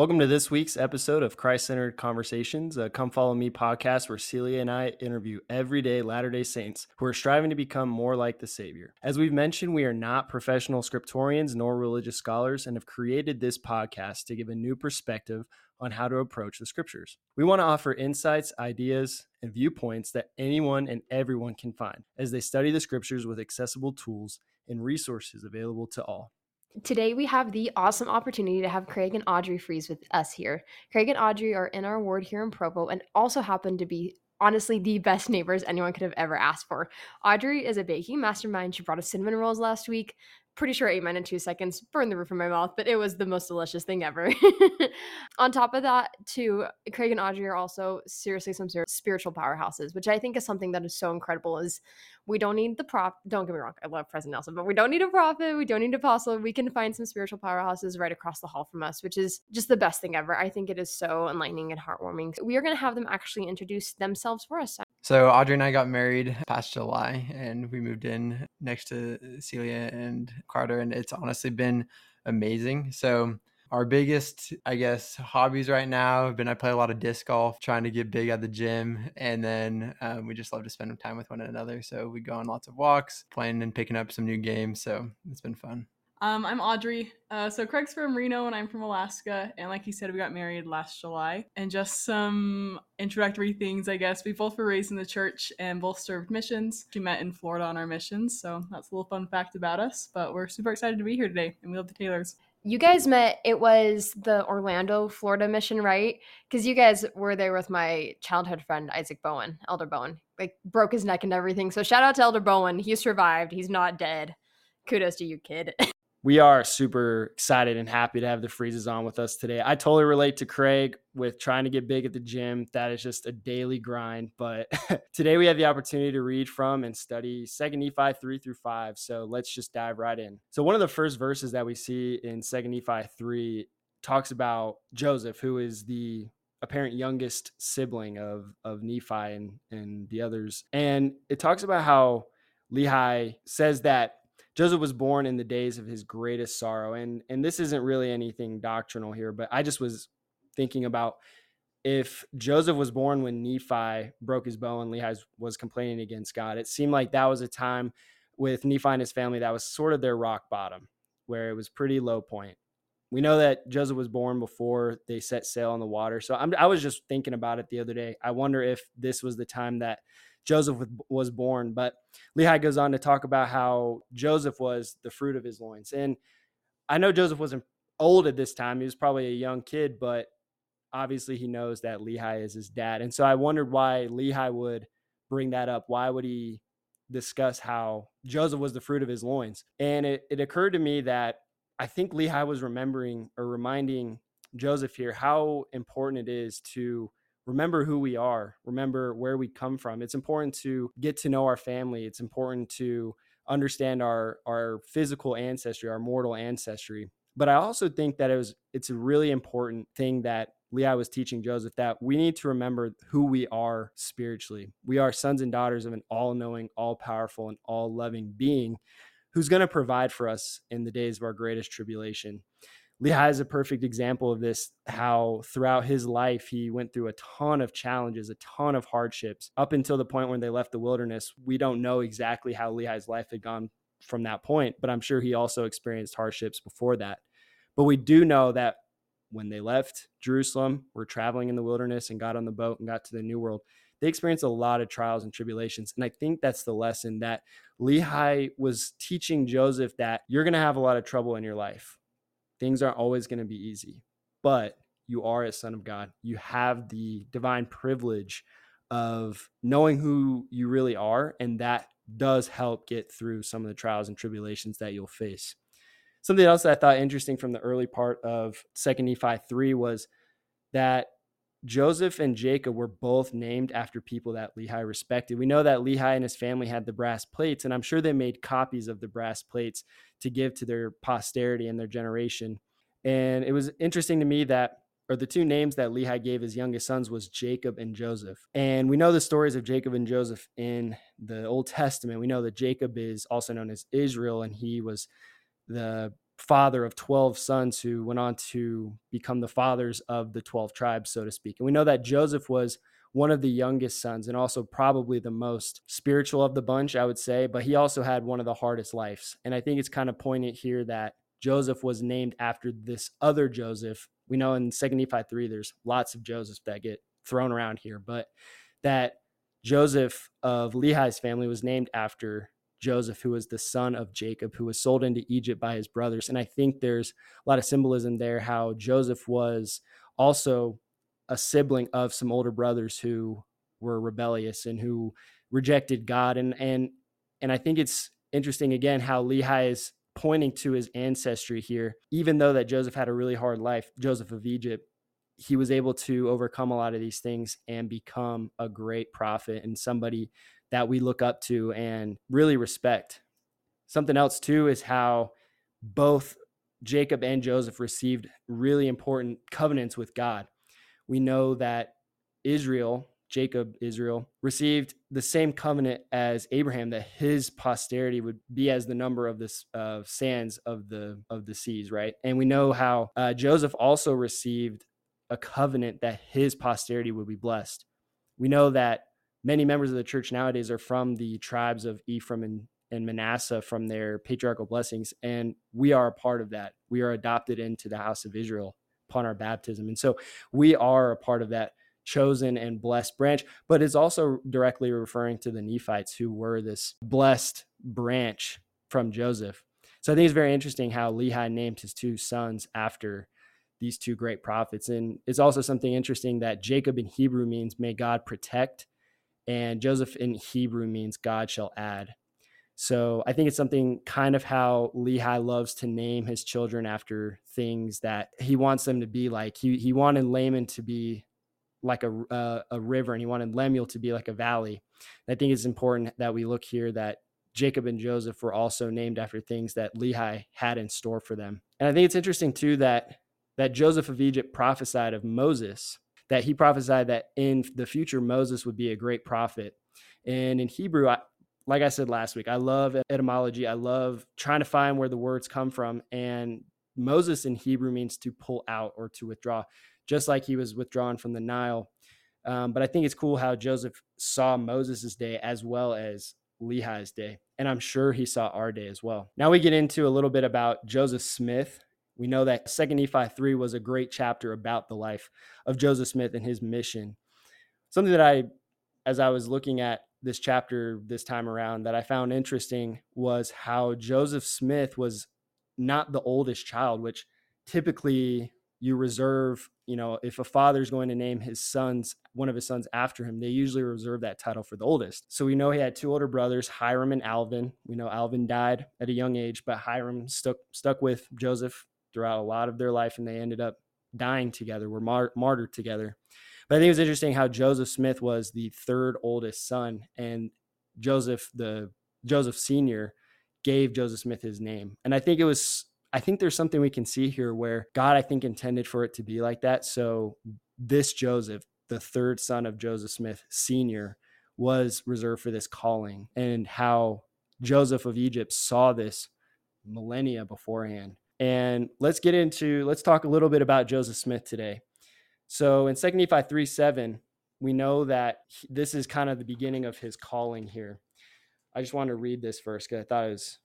Welcome to this week's episode of Christ Centered Conversations, a Come Follow Me podcast where Celia and I interview everyday Latter day Saints who are striving to become more like the Savior. As we've mentioned, we are not professional scriptorians nor religious scholars and have created this podcast to give a new perspective on how to approach the scriptures. We want to offer insights, ideas, and viewpoints that anyone and everyone can find as they study the scriptures with accessible tools and resources available to all. Today, we have the awesome opportunity to have Craig and Audrey Freeze with us here. Craig and Audrey are in our ward here in Provo and also happen to be honestly the best neighbors anyone could have ever asked for. Audrey is a baking mastermind. She brought us cinnamon rolls last week pretty sure I ate mine in two seconds, burned the roof of my mouth, but it was the most delicious thing ever. On top of that, too, Craig and Audrey are also seriously some spiritual powerhouses, which I think is something that is so incredible. Is we don't need the prop. Don't get me wrong, I love President Nelson, but we don't need a prophet. We don't need an apostle. We can find some spiritual powerhouses right across the hall from us, which is just the best thing ever. I think it is so enlightening and heartwarming. We are going to have them actually introduce themselves for us. So Audrey and I got married past July, and we moved in next to Celia and Carter, and it's honestly been amazing. So our biggest, I guess, hobbies right now have been I play a lot of disc golf, trying to get big at the gym, and then um, we just love to spend time with one another. So we go on lots of walks, playing and picking up some new games. So it's been fun. Um, I'm Audrey. Uh, so Craig's from Reno and I'm from Alaska. And like he said, we got married last July. And just some introductory things, I guess. We both were raised in the church and both served missions. We met in Florida on our missions. So that's a little fun fact about us. But we're super excited to be here today and we love the Taylors. You guys met, it was the Orlando, Florida mission, right? Because you guys were there with my childhood friend, Isaac Bowen, Elder Bowen. Like, broke his neck and everything. So, shout out to Elder Bowen. He survived. He's not dead. Kudos to you, kid. we are super excited and happy to have the freezes on with us today. I totally relate to Craig with trying to get big at the gym. That is just a daily grind. But today we have the opportunity to read from and study Second Nephi 3 through 5. So let's just dive right in. So one of the first verses that we see in Second Nephi 3 talks about Joseph, who is the apparent youngest sibling of of Nephi and and the others. And it talks about how Lehi says that Joseph was born in the days of his greatest sorrow. And and this isn't really anything doctrinal here, but I just was thinking about if Joseph was born when Nephi broke his bow and Lehi was complaining against God, it seemed like that was a time with Nephi and his family that was sort of their rock bottom, where it was pretty low point. We know that Joseph was born before they set sail on the water. So I'm, I was just thinking about it the other day. I wonder if this was the time that Joseph was born. But Lehi goes on to talk about how Joseph was the fruit of his loins. And I know Joseph wasn't old at this time. He was probably a young kid, but obviously he knows that Lehi is his dad. And so I wondered why Lehi would bring that up. Why would he discuss how Joseph was the fruit of his loins? And it, it occurred to me that I think Lehi was remembering or reminding Joseph here how important it is to remember who we are, remember where we come from. It's important to get to know our family. It's important to understand our our physical ancestry, our mortal ancestry. But I also think that it was it's a really important thing that Lehi was teaching Joseph that we need to remember who we are spiritually. We are sons and daughters of an all-knowing, all-powerful, and all-loving being who's going to provide for us in the days of our greatest tribulation. Lehi is a perfect example of this, how throughout his life, he went through a ton of challenges, a ton of hardships up until the point when they left the wilderness. We don't know exactly how Lehi's life had gone from that point, but I'm sure he also experienced hardships before that. But we do know that when they left Jerusalem, were traveling in the wilderness and got on the boat and got to the New World, they experienced a lot of trials and tribulations. And I think that's the lesson that Lehi was teaching Joseph that you're going to have a lot of trouble in your life things aren't always going to be easy, but you are a son of God. You have the divine privilege of knowing who you really are, and that does help get through some of the trials and tribulations that you'll face. Something else that I thought interesting from the early part of Second Nephi 3 was that Joseph and Jacob were both named after people that Lehi respected. We know that Lehi and his family had the brass plates, and I'm sure they made copies of the brass plates to give to their posterity and their generation. And it was interesting to me that, or the two names that Lehi gave his youngest sons was Jacob and Joseph. And we know the stories of Jacob and Joseph in the Old Testament. We know that Jacob is also known as Israel, and he was the father of 12 sons who went on to become the fathers of the 12 tribes, so to speak. And we know that Joseph was one of the youngest sons and also probably the most spiritual of the bunch, I would say, but he also had one of the hardest lives. And I think it's kind of poignant here that Joseph was named after this other Joseph. We know in 2 Nephi 3, there's lots of Josephs that get thrown around here, but that Joseph of Lehi's family was named after Joseph, who was the son of Jacob, who was sold into Egypt by his brothers. And I think there's a lot of symbolism there how Joseph was also a sibling of some older brothers who were rebellious and who rejected God. And and and I think it's interesting again how Lehi is pointing to his ancestry here, even though that Joseph had a really hard life, Joseph of Egypt, he was able to overcome a lot of these things and become a great prophet and somebody that we look up to and really respect. Something else too is how both Jacob and Joseph received really important covenants with God. We know that Israel, Jacob, Israel, received the same covenant as Abraham that his posterity would be as the number of the uh, sands of the of the seas, right? And we know how uh, Joseph also received a covenant that his posterity would be blessed. We know that many members of the church nowadays are from the tribes of Ephraim and, and Manasseh from their patriarchal blessings. And we are a part of that. We are adopted into the house of Israel upon our baptism. And so we are a part of that chosen and blessed branch, but it's also directly referring to the Nephites who were this blessed branch from Joseph. So I think it's very interesting how Lehi named his two sons after these two great prophets. And it's also something interesting that Jacob in Hebrew means may God protect and Joseph in Hebrew means God shall add. So I think it's something kind of how Lehi loves to name his children after things that he wants them to be like. He he wanted Laman to be like a uh, a river, and he wanted Lemuel to be like a valley. And I think it's important that we look here that Jacob and Joseph were also named after things that Lehi had in store for them. And I think it's interesting too that that Joseph of Egypt prophesied of Moses that he prophesied that in the future Moses would be a great prophet. And in Hebrew, I, like I said last week, I love etymology. I love trying to find where the words come from. And Moses in Hebrew means to pull out or to withdraw, just like he was withdrawn from the Nile. Um, but I think it's cool how Joseph saw Moses' day as well as Lehi's day. And I'm sure he saw our day as well. Now we get into a little bit about Joseph Smith, we know that Second Nephi 3 was a great chapter about the life of Joseph Smith and his mission. Something that I, as I was looking at this chapter this time around, that I found interesting was how Joseph Smith was not the oldest child, which typically you reserve, you know, if a father is going to name his sons, one of his sons after him, they usually reserve that title for the oldest. So we know he had two older brothers, Hyrum and Alvin. We know Alvin died at a young age, but Hyrum stuck stuck with Joseph throughout a lot of their life, and they ended up dying together, were mar- martyred together. But I think it was interesting how Joseph Smith was the third oldest son, and Joseph, the Joseph Senior, gave Joseph Smith his name. And I think it was, I think there's something we can see here where God, I think, intended for it to be like that. So this Joseph, the third son of Joseph Smith Senior, was reserved for this calling, and how Joseph of Egypt saw this millennia beforehand and let's get into, let's talk a little bit about Joseph Smith today. So in 2 Nephi 3 7, we know that this is kind of the beginning of his calling here. I just wanted to read this verse because I thought it was,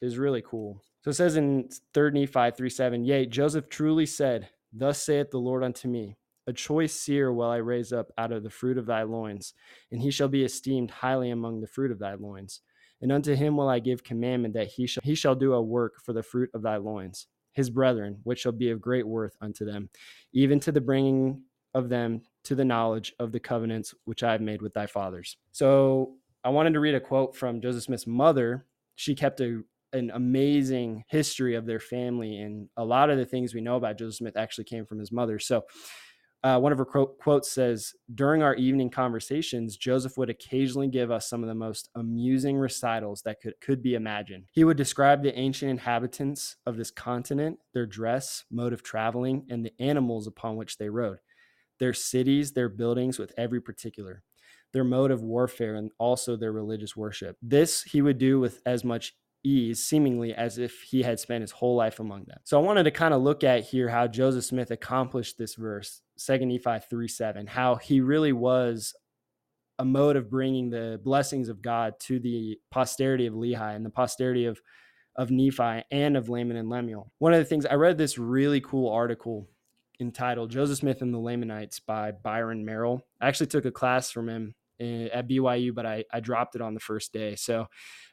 it was really cool. So it says in 3 Nephi 3 7, Yea, Joseph truly said, Thus saith the Lord unto me, A choice seer will I raise up out of the fruit of thy loins, and he shall be esteemed highly among the fruit of thy loins. And unto him will I give commandment that he shall, he shall do a work for the fruit of thy loins, his brethren, which shall be of great worth unto them, even to the bringing of them to the knowledge of the covenants which I have made with thy fathers. So I wanted to read a quote from Joseph Smith's mother. She kept a an amazing history of their family, and a lot of the things we know about Joseph Smith actually came from his mother. So uh, one of her quote, quotes says, During our evening conversations, Joseph would occasionally give us some of the most amusing recitals that could, could be imagined. He would describe the ancient inhabitants of this continent, their dress, mode of traveling, and the animals upon which they rode, their cities, their buildings with every particular, their mode of warfare, and also their religious worship. This he would do with as much ease, seemingly as if he had spent his whole life among them. So I wanted to kind of look at here how Joseph Smith accomplished this verse, 2 Nephi 3 7, how he really was a mode of bringing the blessings of God to the posterity of Lehi and the posterity of, of Nephi and of Laman and Lemuel. One of the things I read this really cool article entitled Joseph Smith and the Lamanites by Byron Merrill. I actually took a class from him at BYU, but I, I dropped it on the first day. So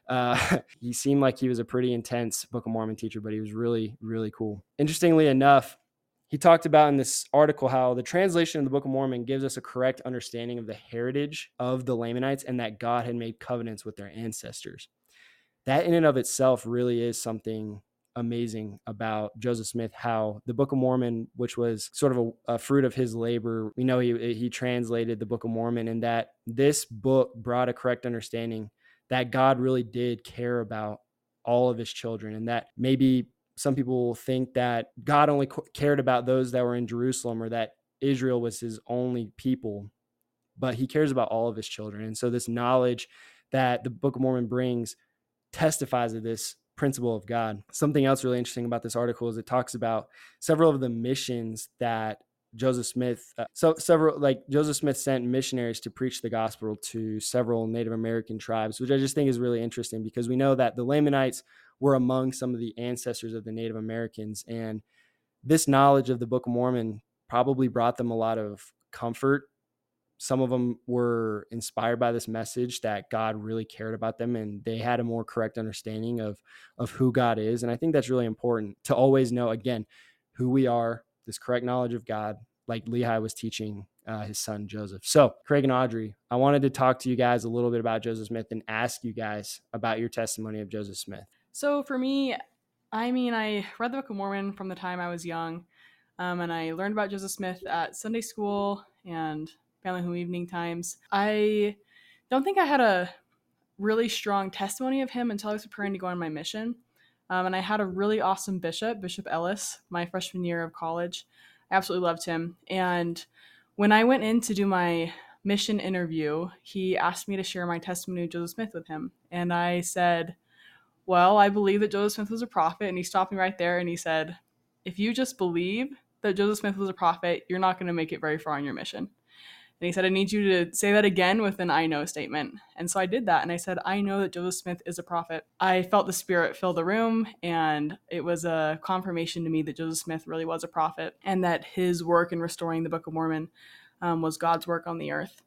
uh, he seemed like he was a pretty intense Book of Mormon teacher, but he was really, really cool. Interestingly enough, he talked about in this article how the translation of the Book of Mormon gives us a correct understanding of the heritage of the Lamanites and that God had made covenants with their ancestors. That in and of itself really is something amazing about Joseph Smith how the Book of Mormon, which was sort of a, a, fruit of his labor, we know he he translated the Book of Mormon, and that this book brought a correct understanding that God really did care about all of his children, and that maybe some people think that God only cared about those that were in Jerusalem or that Israel was his only people, but he cares about all of his children. And so this knowledge that the Book of Mormon brings testifies of this principle of God. Something else really interesting about this article is it talks about several of the missions that Joseph Smith, uh, so several like Joseph Smith sent missionaries to preach the gospel to several Native American tribes, which I just think is really interesting because we know that the Lamanites were among some of the ancestors of the Native Americans, and this knowledge of the Book of Mormon probably brought them a lot of comfort some of them were inspired by this message that God really cared about them and they had a more correct understanding of of who God is and I think that's really important to always know again who we are this correct knowledge of God like Lehi was teaching uh, his son Joseph. So, Craig and Audrey, I wanted to talk to you guys a little bit about Joseph Smith and ask you guys about your testimony of Joseph Smith. So, for me, I mean, I read the Book of Mormon from the time I was young, um, and I learned about Joseph Smith at Sunday school and family home evening times. I don't think I had a really strong testimony of him until I was preparing to go on my mission. Um, and I had a really awesome bishop, Bishop Ellis, my freshman year of college. I absolutely loved him. And when I went in to do my mission interview, he asked me to share my testimony of Joseph Smith with him. And I said, Well, I believe that Joseph Smith was a prophet. And he stopped me right there and he said, If you just believe that Joseph Smith was a prophet, you're not going to make it very far on your mission. And he said, I need you to say that again with an I know statement. And so I did that. And I said, I know that Joseph Smith is a prophet. I felt the spirit fill the room. And it was a confirmation to me that Joseph Smith really was a prophet and that his work in restoring the Book of Mormon um, was God's work on the earth.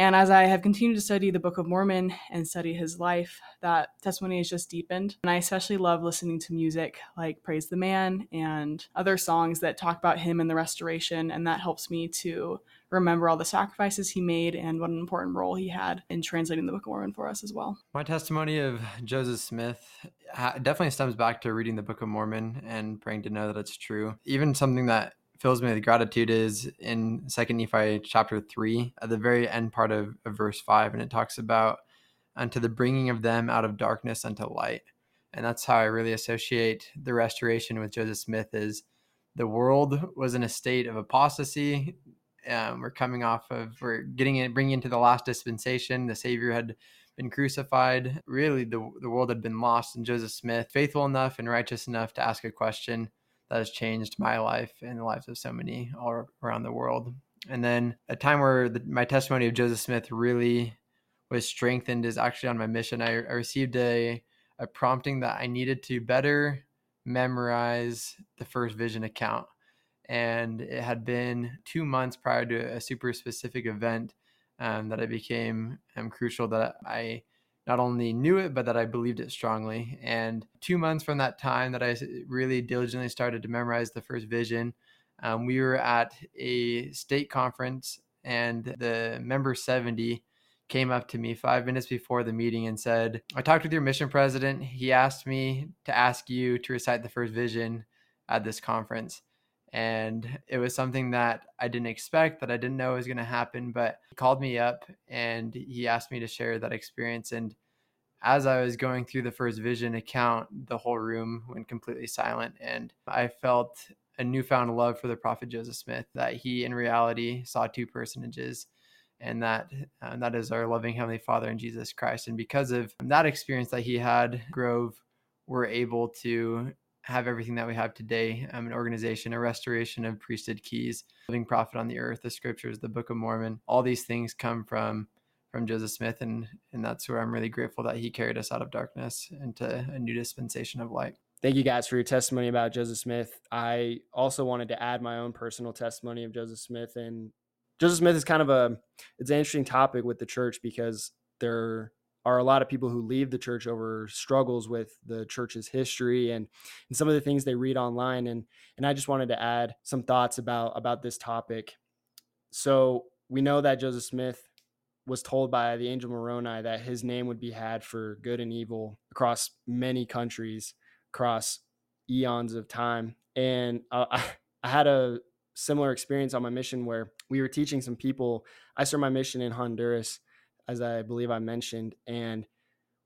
And as I have continued to study the Book of Mormon and study his life, that testimony has just deepened. And I especially love listening to music like Praise the Man and other songs that talk about him and the restoration. And that helps me to remember all the sacrifices he made and what an important role he had in translating the Book of Mormon for us as well. My testimony of Joseph Smith definitely stems back to reading the Book of Mormon and praying to know that it's true. Even something that fills me with gratitude is in Second Nephi chapter three, at the very end part of, of verse five, and it talks about unto the bringing of them out of darkness unto light. And that's how I really associate the restoration with Joseph Smith is the world was in a state of apostasy. Um, we're coming off of we're getting it bringing into the last dispensation. The savior had been crucified. Really the, the world had been lost and joseph smith faithful enough and righteous enough to ask a question that has changed my life and the lives of so many all around the world. And then a time where the, my testimony of joseph smith really was strengthened is actually on my mission. I, I received a, a prompting that i needed to better memorize the first vision account. And it had been two months prior to a super specific event um, that I became um, crucial that I not only knew it but that I believed it strongly. And two months from that time that I really diligently started to memorize the first vision, um, we were at a state conference, and the member seventy came up to me five minutes before the meeting and said, "I talked with your mission president. He asked me to ask you to recite the first vision at this conference." And it was something that I didn't expect that I didn't know was going to happen but he called me up and he asked me to share that experience and as I was going through the first vision account the whole room went completely silent and I felt a newfound love for the prophet Joseph Smith that he in reality saw two personages and that and that is our loving heavenly father and Jesus Christ and because of that experience that he had Grove we're able to have everything that we have today um, an organization, a restoration of priesthood keys, living prophet on the earth, the scriptures, the Book of Mormon. All these things come from from Joseph Smith, and and that's where I'm really grateful that he carried us out of darkness into a new dispensation of light. Thank you guys for your testimony about Joseph Smith. I also wanted to add my own personal testimony of Joseph Smith, and Joseph Smith is kind of a it's an interesting topic with the church because there are a lot of people who leave the church over struggles with the church's history and, and some of the things they read online and and I just wanted to add some thoughts about about this topic. So we know that Joseph Smith was told by the angel Moroni that his name would be had for good and evil across many countries, across eons of time. And uh, I, I had a similar experience on my mission where we were teaching some people. I started my mission in Honduras as I believe I mentioned. And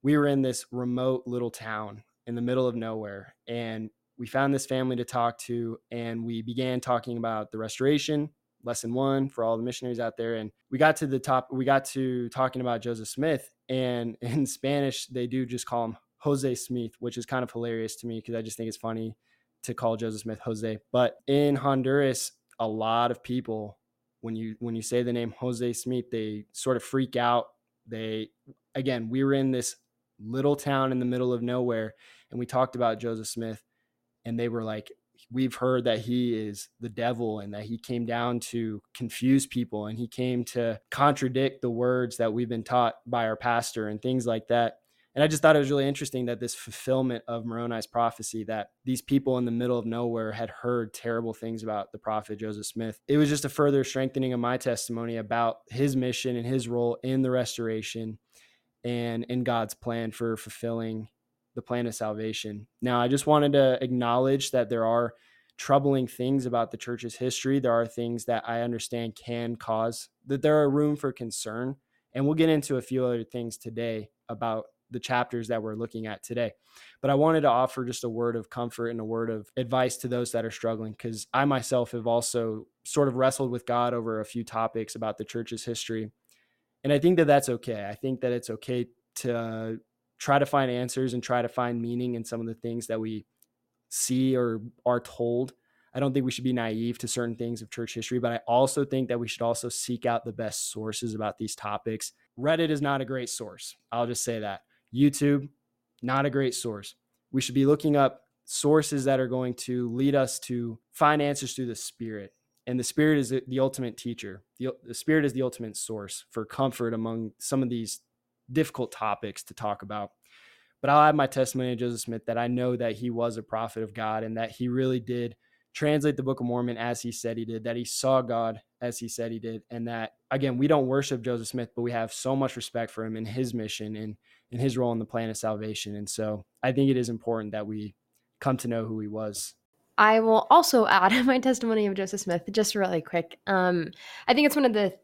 we were in this remote little town in the middle of nowhere. And we found this family to talk to, and we began talking about the restoration, lesson one for all the missionaries out there. And we got to the top, we got to talking about Joseph Smith. And in Spanish, they do just call him Jose Smith, which is kind of hilarious to me because I just think it's funny to call Joseph Smith Jose. But in Honduras, a lot of people when you when you say the name Jose Smith, they sort of freak out they, again, we were in this little town in the middle of nowhere and we talked about Joseph Smith and they were like, we've heard that he is the devil and that he came down to confuse people and he came to contradict the words that we've been taught by our pastor and things like that. And I just thought it was really interesting that this fulfillment of Moroni's prophecy that these people in the middle of nowhere had heard terrible things about the prophet Joseph Smith. It was just a further strengthening of my testimony about his mission and his role in the restoration and in God's plan for fulfilling the plan of salvation. Now, I just wanted to acknowledge that there are troubling things about the church's history. There are things that I understand can cause that there are room for concern. And we'll get into a few other things today about the chapters that we're looking at today. But I wanted to offer just a word of comfort and a word of advice to those that are struggling because I myself have also sort of wrestled with God over a few topics about the church's history. And I think that that's okay. I think that it's okay to try to find answers and try to find meaning in some of the things that we see or are told. I don't think we should be naive to certain things of church history, but I also think that we should also seek out the best sources about these topics. Reddit is not a great source. I'll just say that. YouTube, not a great source. We should be looking up sources that are going to lead us to find answers through the Spirit. And the Spirit is the ultimate teacher. The, the Spirit is the ultimate source for comfort among some of these difficult topics to talk about. But I'll add my testimony to Joseph Smith that I know that he was a prophet of God and that he really did translate the Book of Mormon as he said he did, that he saw God as he said he did, and that again, we don't worship Joseph Smith, but we have so much respect for him and his mission and in his role in the plan of salvation. And so I think it is important that we come to know who he was. I will also add my testimony of Joseph Smith just really quick. Um, I think it's one of the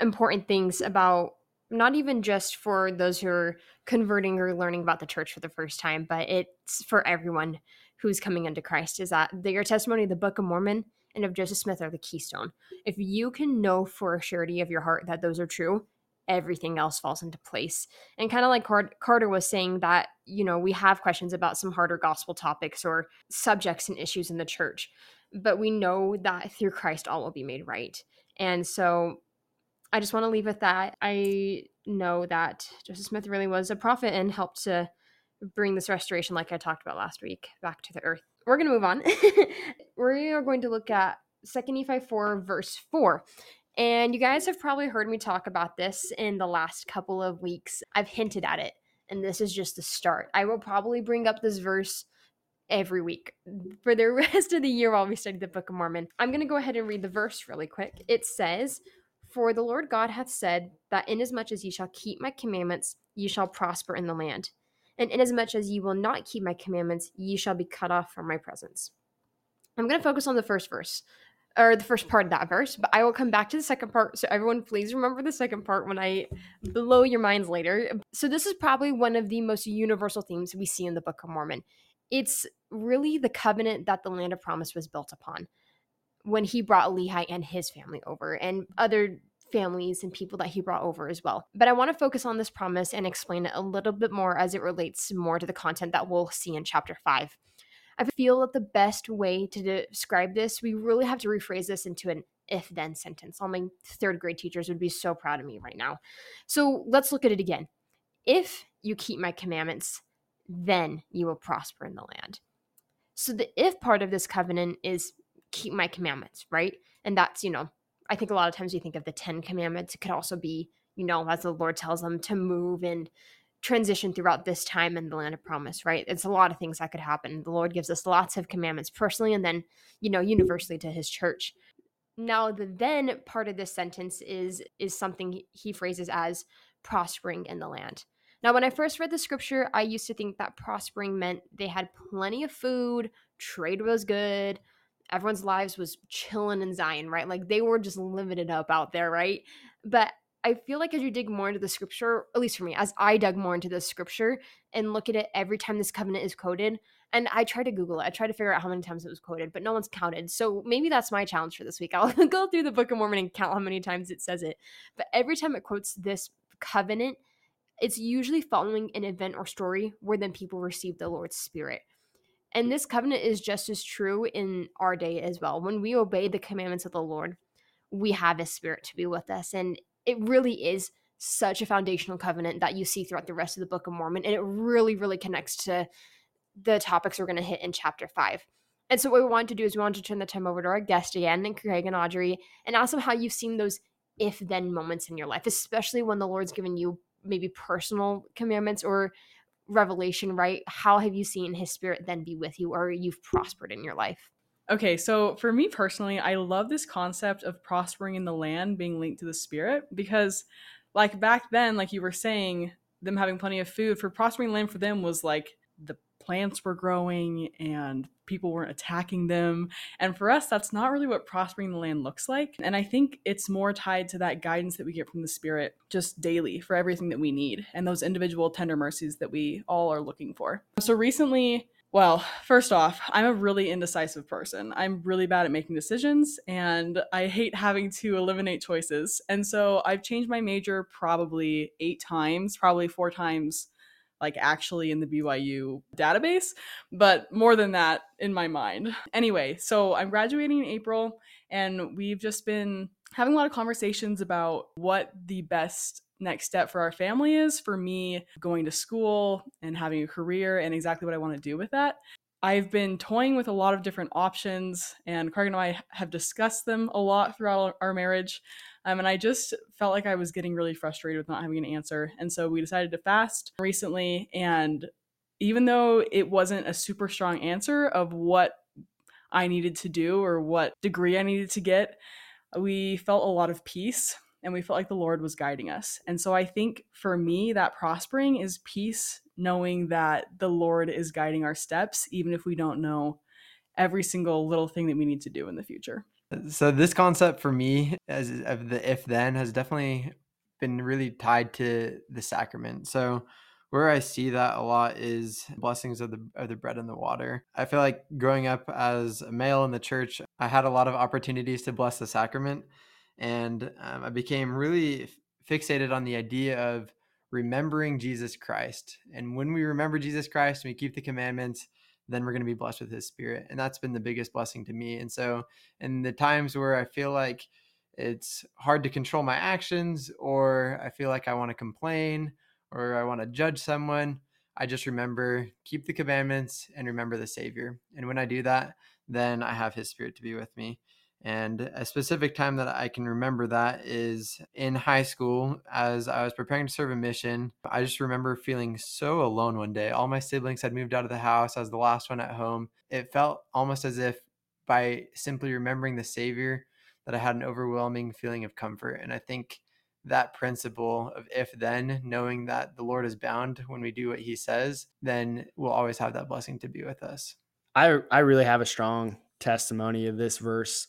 important things about not even just for those who are converting or learning about the church for the first time, but it's for everyone who's coming into Christ is that your testimony, of the Book of Mormon and of Joseph Smith are the keystone. If you can know for a surety of your heart that those are true, everything else falls into place. And kind of like Carter was saying that, you know, we have questions about some harder gospel topics or subjects and issues in the church, but we know that through Christ all will be made right. And so I just want to leave with that. I know that Joseph Smith really was a prophet and helped to bring this restoration, like I talked about last week, back to the earth. We're going to move on. we are going to look at 2 Nephi 4, verse 4. And you guys have probably heard me talk about this in the last couple of weeks. I've hinted at it, and this is just the start. I will probably bring up this verse every week for the rest of the year while we study the Book of Mormon. I'm going to go ahead and read the verse really quick. It says, For the Lord God hath said that inasmuch as ye shall keep my commandments, ye shall prosper in the land. And inasmuch as ye will not keep my commandments, ye shall be cut off from my presence. I'm going to focus on the first verse or the first part of that verse, but I will come back to the second part. So everyone, please remember the second part when I blow your minds later. So this is probably one of the most universal themes we see in the Book of Mormon. It's really the covenant that the land of promise was built upon when he brought Lehi and his family over, and other families and people that he brought over as well. But I want to focus on this promise and explain it a little bit more as it relates more to the content that we'll see in chapter 5. I feel that the best way to describe this, we really have to rephrase this into an if then sentence. All my third grade teachers would be so proud of me right now. So let's look at it again. If you keep my commandments, then you will prosper in the land. So the if part of this covenant is keep my commandments, right? And that's, you know, I think a lot of times we think of the 10 commandments. It could also be, you know, as the Lord tells them to move and transition throughout this time in the land of promise, right? It's a lot of things that could happen. The Lord gives us lots of commandments personally and then, you know, universally to his church. Now, the then part of this sentence is is something he phrases as prospering in the land. Now, when I first read the scripture, I used to think that prospering meant they had plenty of food, trade was good, everyone's lives was chilling in Zion, right? Like they were just living it up out there, right? But I feel like as you dig more into the scripture, at least for me, as I dug more into the scripture and look at it every time this covenant is quoted, and I tried to Google it, I tried to figure out how many times it was quoted, but no one's counted. So maybe that's my challenge for this week. I'll go through the Book of Mormon and count how many times it says it. But every time it quotes this covenant, it's usually following an event or story where then people receive the Lord's Spirit. And this covenant is just as true in our day as well. When we obey the commandments of the Lord, we have His Spirit to be with us. And it really is such a foundational covenant that you see throughout the rest of the Book of Mormon. And it really, really connects to the topics we're going to hit in chapter five. And so, what we wanted to do is we wanted to turn the time over to our guest again, and Craig and Audrey, and them how you've seen those if then moments in your life, especially when the Lord's given you maybe personal commandments or revelation, right? How have you seen his spirit then be with you or you've prospered in your life? Okay, so for me personally, I love this concept of prospering in the land being linked to the spirit because, like back then, like you were saying, them having plenty of food for prospering land for them was like plants were growing and people weren't attacking them. And for us, that's not really what prospering the land looks like. And I think it's more tied to that guidance that we get from the Spirit just daily for everything that we need and those individual tender mercies that we all are looking for. So recently, well, first off, I'm a really indecisive person. I'm really bad at making decisions and I hate having to eliminate choices. And so I've changed my major probably eight times, probably four times like actually in the BYU database, but more than that in my mind. Anyway, so I'm graduating in April and we've just been having a lot of conversations about what the best next step for our family is for me going to school and having a career and exactly what I want to do with that. I've been toying with a lot of different options, and Craig and I have discussed them a lot throughout our marriage. Um, and I just felt like I was getting really frustrated with not having an answer. And so we decided to fast recently. And even though it wasn't a super strong answer of what I needed to do or what degree I needed to get, we felt a lot of peace and we felt like the Lord was guiding us. And so I think for me, that prospering is peace, knowing that the Lord is guiding our steps, even if we don't know every single little thing that we need to do in the future. So this concept for me as of the if then has definitely been really tied to the sacrament. So where I see that a lot is blessings of the of the bread and the water. I feel like growing up as a male in the church, I had a lot of opportunities to bless the sacrament, and um, I became really fixated on the idea of remembering Jesus Christ. And when we remember Jesus Christ and we keep the commandments, then we're going to be blessed with his spirit. And that's been the biggest blessing to me. And so, in the times where I feel like it's hard to control my actions, or I feel like I want to complain, or I want to judge someone, I just remember keep the commandments and remember the Savior. And when I do that, then I have his spirit to be with me. And a specific time that I can remember that is in high school as I was preparing to serve a mission. I just remember feeling so alone one day. All my siblings had moved out of the house. I was the last one at home. It felt almost as if by simply remembering the Savior that I had an overwhelming feeling of comfort. And I think that principle of if then, knowing that the Lord is bound when we do what he says, then we'll always have that blessing to be with us. I I really have a strong testimony of this verse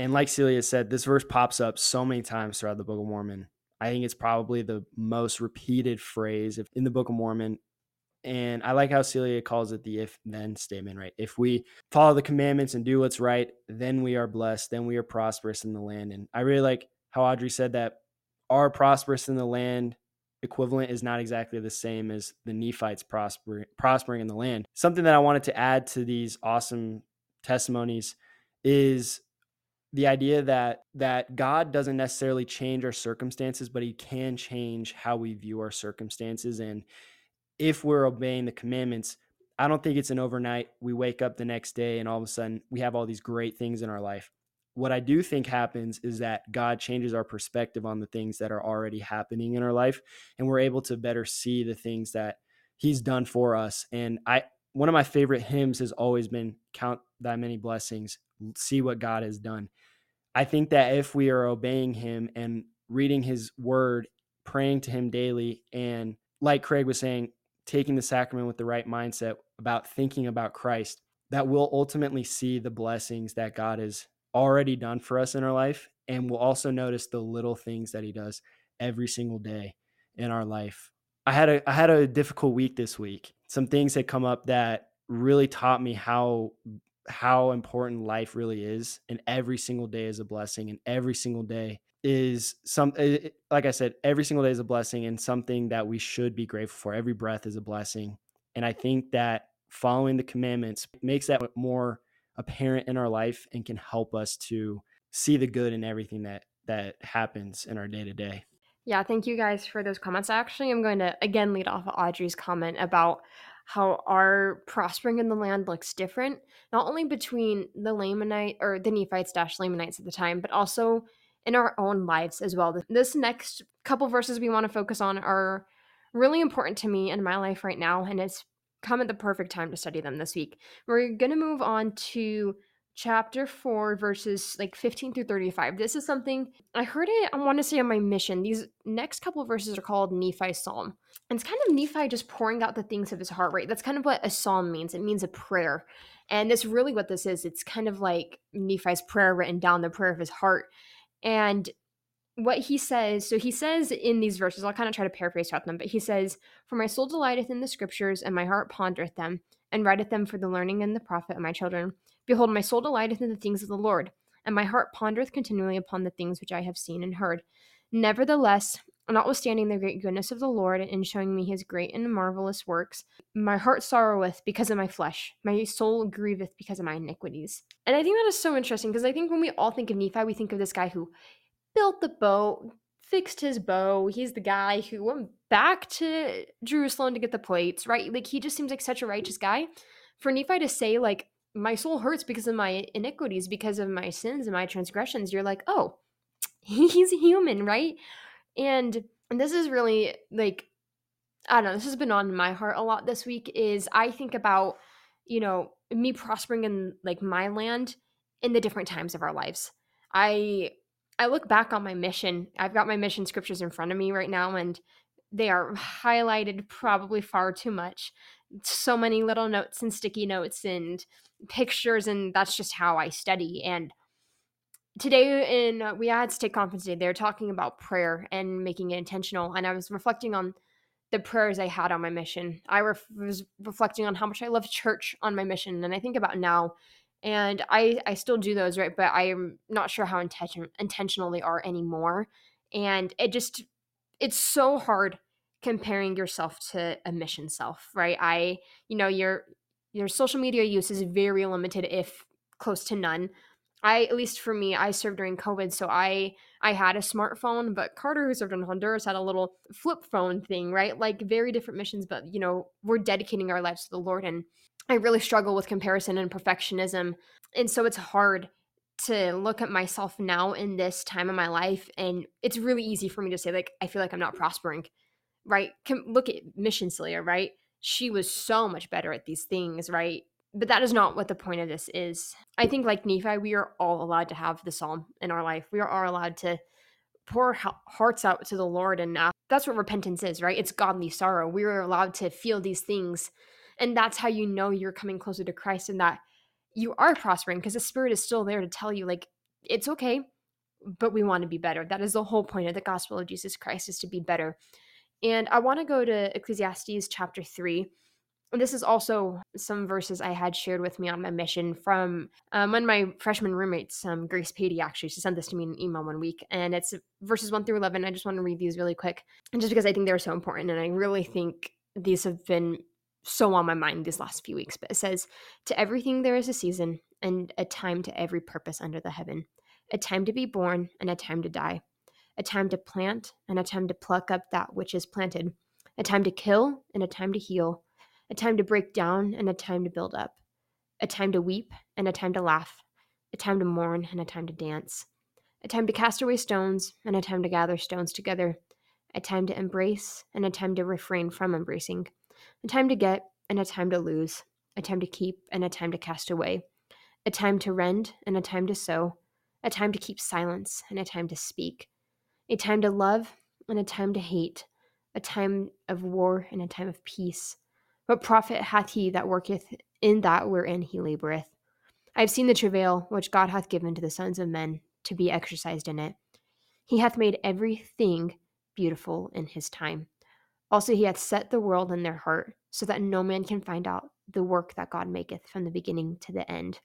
and like Celia said, this verse pops up so many times throughout the Book of Mormon. I think it's probably the most repeated phrase in the Book of Mormon. And I like how Celia calls it the if then statement, right? If we follow the commandments and do what's right, then we are blessed, then we are prosperous in the land. And I really like how Audrey said that our prosperous in the land equivalent is not exactly the same as the Nephites prosper, prospering in the land. Something that I wanted to add to these awesome testimonies is the idea that that God doesn't necessarily change our circumstances, but he can change how we view our circumstances and if we're obeying the commandments, I don't think it's an overnight we wake up the next day and all of a sudden we have all these great things in our life. What I do think happens is that God changes our perspective on the things that are already happening in our life and we're able to better see the things that he's done for us. And I one of my favorite hymns has always been count thy many blessings, see what God has done. I think that if we are obeying him and reading his word, praying to him daily, and like Craig was saying, taking the sacrament with the right mindset about thinking about Christ, that we'll ultimately see the blessings that God has already done for us in our life. And we'll also notice the little things that he does every single day in our life. I had a I had a difficult week this week. Some things had come up that really taught me how how important life really is and every single day is a blessing and every single day is some eh, eh, like i said every single day is a blessing and something that we should be grateful for. Every breath is a blessing. And i think that following the commandments makes that more apparent in our life and can help us to see the good in everything that that happens in our day to day. Yeah thank you guys for those comments. I actually i'm going to again lead off of audrey's comment about how our prospering in the land looks different, not only between the Lamanite or the Nephites dash Lamanites at the time, but also in our own lives as well. This next couple verses we want to focus on are really important to me in my life right now, and it's come at the perfect time to study them this week. We're going to move on to chapter 4 verses like 15 through 35 this is something i heard it i want to say on my mission these next couple of verses are called nephi's psalm. And it's kind of nephi just pouring out the things of his heart right? That's kind of what a psalm means it means a prayer. And that's really what this is it's kind of like nephi's prayer written down the prayer of his heart. And what he says so he says in these verses i'll kind of try to paraphrase throughout them but he says for my soul delighteth in the scriptures and my heart pondereth them and writeth them for the learning and the profit of my children Behold, my soul delighteth in the things of the Lord, and my heart pondereth continually upon the things which I have seen and heard. Nevertheless, notwithstanding the great goodness of the Lord in showing me his great and marvelous works, my heart sorroweth because of my flesh, my soul grieveth because of my iniquities. And I think that is so interesting because I think when we all think of Nephi, we think of this guy who built the boat, fixed his bow. He's the guy who went back to Jerusalem to get the plates, right? Like he just seems like such a righteous guy. For Nephi to say, like, my soul hurts because of my iniquities, because of my sins and my transgressions, you're like, oh, he's human, right? And, this is really like, I don't know, this has been on my heart a lot this week is I think about, you know, me prospering in like my land in the different times of our lives. I I look back on my mission. I've got my mission scriptures in front of me right now and they are highlighted probably far too much. So many little notes and sticky notes and pictures and that's just how I study and today in uh, we had state conference day they're talking about prayer and making it intentional and I was reflecting on the prayers I had on my mission. I ref- was reflecting on how much I love church on my mission and I think about now and I I still do those right but I'm not sure how intention- intentional they are anymore and it just it's so hard comparing yourself to a mission self right? I you know you're your social media use is very limited if close to none. I at least for me i served during covid so i i had a smartphone but carter who served in honduras had a little flip phone thing right? Like very different missions but you know we're dedicating our lives to the lord and i really struggle with comparison and perfectionism and so it's hard to look at myself now in this time of my life and it's really easy for me to say like i feel like i'm not prospering right Can, look at mission celia right she was so much better at these things, right? But that is not what the point of this is. I think, like Nephi, we are all allowed to have the psalm in our life. We are all allowed to pour hearts out to the Lord. And uh, that's what repentance is, right? It's godly sorrow. We are allowed to feel these things. And that's how you know you're coming closer to Christ and that you are prospering because the Spirit is still there to tell you, like, it's okay, but we want to be better. That is the whole point of the gospel of Jesus Christ is to be better. And I want to go to Ecclesiastes chapter 3. And this is also some verses I had shared with me on my mission from um, one of my freshman roommates, um, Grace Patey, actually. She sent this to me in an email one week, and it's verses 1 through 11. I just want to read these really quick, and just because I think they're so important, and I really think these have been so on my mind these last few weeks. But it says, To everything there is a season, and a time to every purpose under the heaven, a time to be born, and a time to die, a time to plant, and a time to pluck up that which is planted, a time to kill, and a time to heal a time to break down and a time to build up, a time to weep and a time to laugh, a time to mourn and a time to dance, a time to cast away stones and a time to gather stones together, a time to embrace and a time to refrain from embracing, a time to get and a time to lose, a time to keep and a time to cast away, a time to rend and a time to sow, a time to keep silence and a time to speak, a time to love and a time to hate, a time of war and a time of peace what profit hath he that worketh in that wherein he laboureth? I have seen the travail which God hath given to the sons of men to be exercised in it. He hath made everything beautiful in his time. Also, he hath set the world in their heart, so that no man can find out the work that God maketh from the beginning to the end.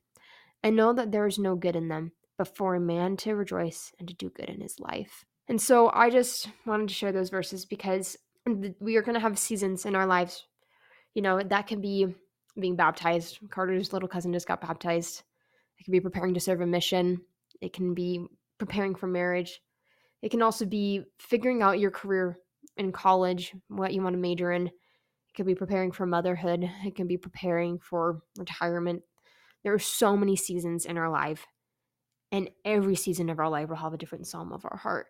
I know that there is no good in them, but for a man to rejoice and to do good in his life. And so I just wanted to share those verses because we are going to have seasons in our lives you know, that can be being baptized. Carter's little cousin just got baptized. It can be preparing to serve a mission. It can be preparing for marriage. It can also be figuring out your career in college, what you want to major in. It could be preparing for motherhood. It can be preparing for retirement. There are so many seasons in our life, and every season of our life will have a different psalm of our heart.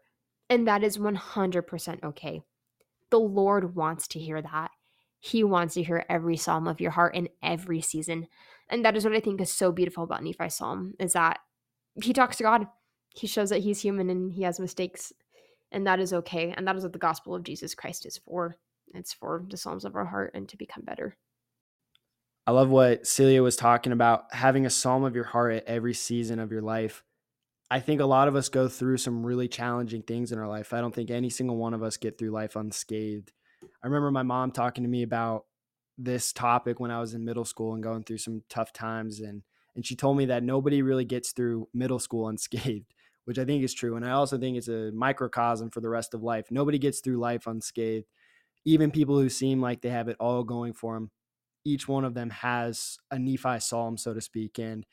And that is 100% okay. The Lord wants to hear that. He wants to hear every psalm of your heart in every season. And that is what I think is so beautiful about Nephi's psalm is that he talks to God. He shows that he's human and he has mistakes. And that is okay. And that is what the gospel of Jesus Christ is for. It's for the psalms of our heart and to become better. I love what Celia was talking about having a psalm of your heart at every season of your life. I think a lot of us go through some really challenging things in our life. I don't think any single one of us get through life unscathed. I remember my mom talking to me about this topic when I was in middle school and going through some tough times and and she told me that nobody really gets through middle school unscathed, which I think is true. And I also think it's a microcosm for the rest of life. Nobody gets through life unscathed. Even people who seem like they have it all going for them, each one of them has a Nephi psalm, so to speak. And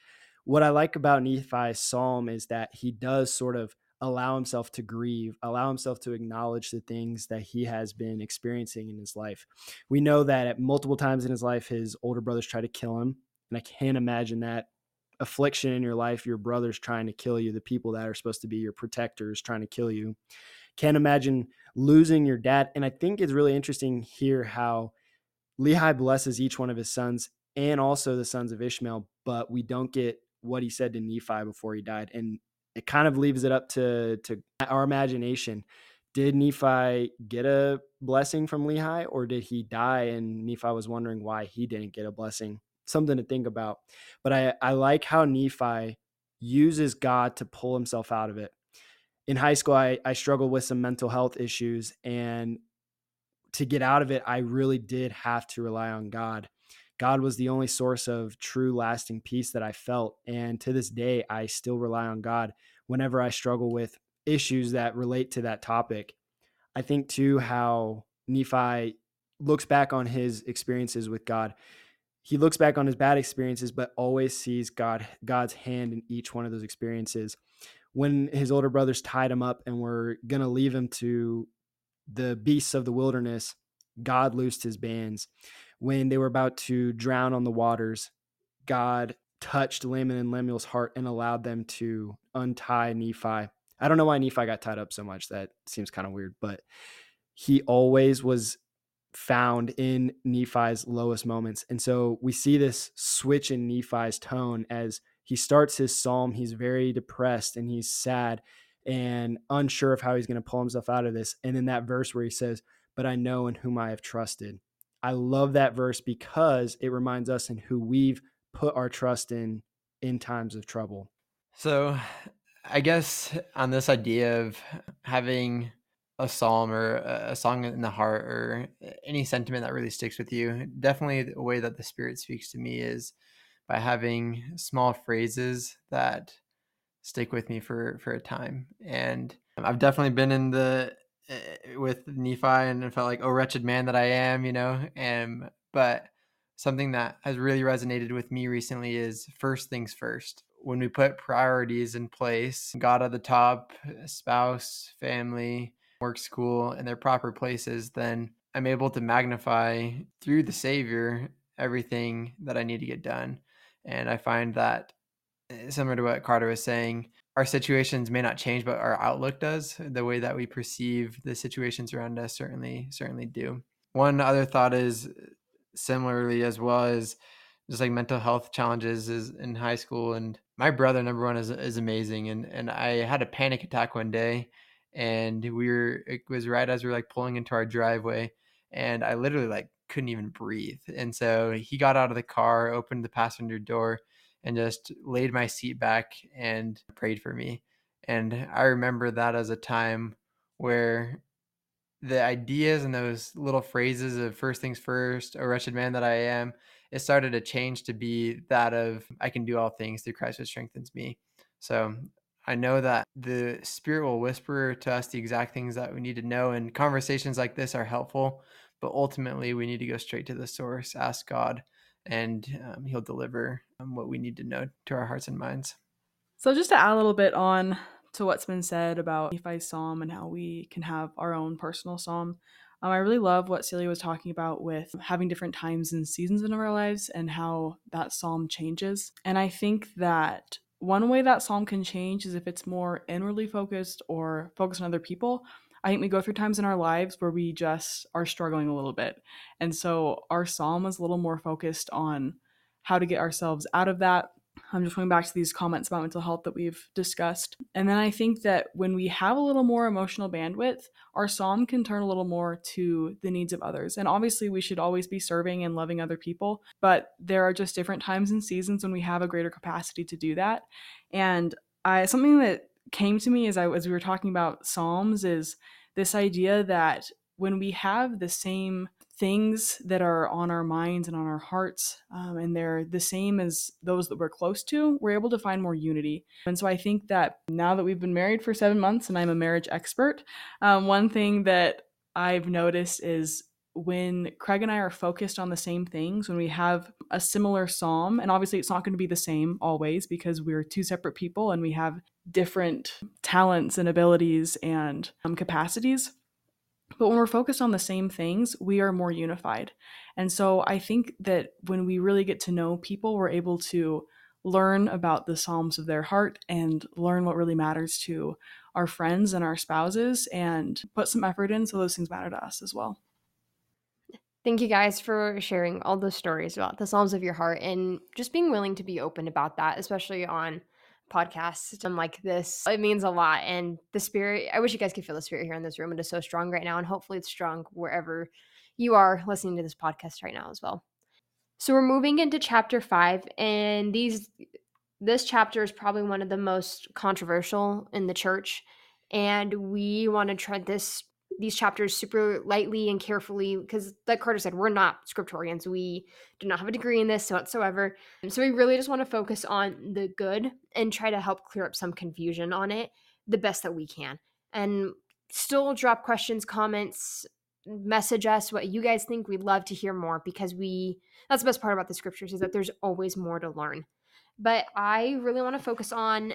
what I like about Nephi's psalm is that he does sort of allow himself to grieve, allow himself to acknowledge the things that he has been experiencing in his life. We know that at multiple times in his life, his older brothers try to kill him. And I can't imagine that affliction in your life, your brothers trying to kill you, the people that are supposed to be your protectors trying to kill you. Can't imagine losing your dad. And I think it's really interesting here how Lehi blesses each one of his sons and also the sons of Ishmael, but we don't get what he said to Nephi before he died. And it kind of leaves it up to to our imagination. Did Nephi get a blessing from Lehi, or did he die and Nephi was wondering why he didn't get a blessing? Something to think about. But I, I like how Nephi uses God to pull himself out of it. In high school, I, I struggled with some mental health issues, and to get out of it, I really did have to rely on God. God was the only source of true lasting peace that I felt. And to this day, I still rely on God whenever I struggle with issues that relate to that topic. I think too how Nephi looks back on his experiences with God. He looks back on his bad experiences, but always sees God God's hand in each one of those experiences. When his older brothers tied him up and were gonna leave him to the beasts of the wilderness, God loosed his bands when they were about to drown on the waters, God touched Laman and Lemuel's heart and allowed them to untie Nephi. I don't know why Nephi got tied up so much. That seems kind of weird, but he always was found in Nephi's lowest moments. And so we see this switch in Nephi's tone as he starts his psalm. He's very depressed and he's sad and unsure of how he's going to pull himself out of this. And in that verse where he says, But I know in whom I have trusted. I love that verse because it reminds us in who we've put our trust in in times of trouble. So, I guess on this idea of having a psalm or a song in the heart or any sentiment that really sticks with you, definitely the way that the Spirit speaks to me is by having small phrases that stick with me for for a time. And I've definitely been in the with Nephi and felt like, oh, wretched man that I am, you know. And but something that has really resonated with me recently is first things first. When we put priorities in place, God at the top, spouse, family, work, school, and their proper places, then I'm able to magnify through the Savior everything that I need to get done. And I find that eh, similar to what Carter was saying, our situations may not change, but our outlook does. The way that we perceive the situations around us certainly certainly do. One other thought is uh, similarly as well as just like mental health challenges is in high school and my brother number one is is amazing and and I had a panic attack one day and we were it was right as we were like pulling into our driveway and I literally like couldn't even breathe and so he got out of the car opened the passenger door and just laid my seat back and prayed for me. And I remember that as a time where the ideas and those little phrases of first things first, a wretched man that I am, it started to change to be that of I can do all things through Christ who strengthens me. So I know that the Spirit will whisper to us the exact things that we need to know, and conversations like this are helpful. But ultimately, we need to go straight to the source, ask God, and um, He'll deliver um, what we need to know to our hearts and minds. So, just to add a little bit on to what's been said about Nephi's psalm and how we can have our own personal psalm, um, I really love what Celia was talking about with having different times and seasons in our lives and how that psalm changes. And I think that one way that psalm can change is if it's more inwardly focused or focused on other people. I think we go through times in our lives where we just are struggling a little bit. And so our psalm is a little more focused on how to get ourselves out of that. I'm just going back to these comments about mental health that we've discussed. And then I think that when we have a little more emotional bandwidth, our psalm can turn a little more to the needs of others. And obviously, we should always be serving and loving other people, but there are just different times and seasons when we have a greater capacity to do that. And I, something that came to me as I as we were talking about Psalms is this idea that when we have the same things that are on our minds and on our hearts, um, and they're the same as those that we're close to, we're able to find more unity. And so I think that now that we've been married for seven months and I'm a marriage expert, um, one thing that I've noticed is when Craig and I are focused on the same things, when we have a similar psalm, and obviously it's not going to be the same always because we're two separate people and we have different talents and abilities and um, capacities. But when we're focused on the same things, we are more unified. And so I think that when we really get to know people, we're able to learn about the Psalms of their heart and learn what really matters to our friends and our spouses and put some effort in so those things matter to us as well. Thank you guys for sharing all the stories about the Psalms of your heart and just being willing to be open about that, especially on podcasts like this. It means a lot. And the spirit, I wish you guys could feel the spirit here in this room. It is so strong right now. And hopefully it's strong wherever you are listening to this podcast right now as well. So we're moving into chapter five, and these this chapter is probably one of the most controversial in the church. And we want to tread this these chapters super lightly and carefully because like carter said we're not scriptorians. We do not have a degree in this whatsoever. So we really just want to focus on the good and try to help clear up some confusion on it the best that we can. And still drop questions comments message us what you guys think. We'd love to hear more because we that's the best part about the scriptures is that there's always more to learn. But i really want to focus on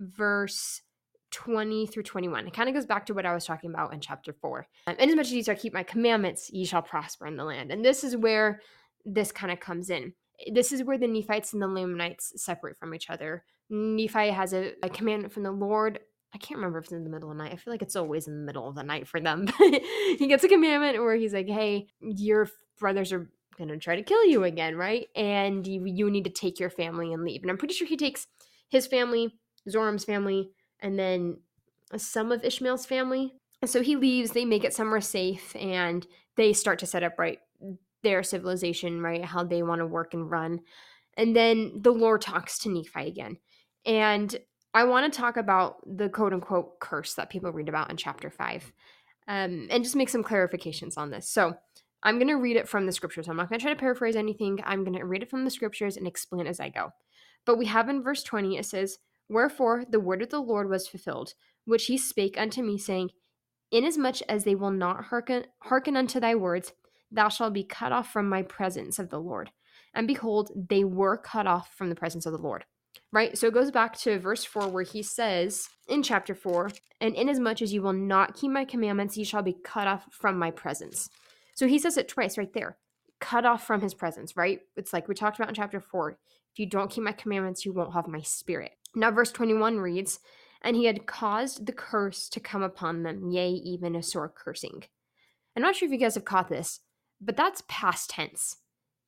verse 20 through 21. It kind of goes back to what I was talking about in chapter 4. Um, and as much as ye shall keep my commandments, ye shall prosper in the land. And this is where this kind of comes in. This is where the Nephites and the Lamanites separate from each other. Nephi has a, a commandment from the Lord. I can't remember if it's in the middle of the night. I feel like it's always in the middle of the night for them. he gets a commandment where he's like, hey, your brothers are going to try to kill you again, right? And you, you need to take your family and leave. And I'm pretty sure he takes his family, Zoram's family, and then some of Ishmael's family. So he leaves, they make it somewhere safe, and they start to set up right their civilization, right? How they want to work and run. And then the Lord talks to Nephi again. And I want to talk about the quote unquote curse that people read about in chapter five. um, and just make some clarifications on this. So I'm going to read it from the scriptures. I'm not going to try to paraphrase anything. I'm going to read it from the scriptures and explain as I go. But we have in verse 20, it says, Wherefore the word of the Lord was fulfilled, which he spake unto me, saying, Inasmuch as they will not hearken, hearken unto thy words, thou shalt be cut off from my presence of the Lord. And behold, they were cut off from the presence of the Lord. Right? So it goes back to verse 4 where he says in chapter 4, And inasmuch as you will not keep my commandments, ye shall be cut off from my presence. So he says it twice right there cut off from his presence, right? It's like we talked about in chapter 4. If you don't keep my commandments, you won't have my spirit. Now, verse 21 reads, And he had caused the curse to come upon them, yea, even a sore cursing. I'm not sure if you guys have caught this, but that's past tense.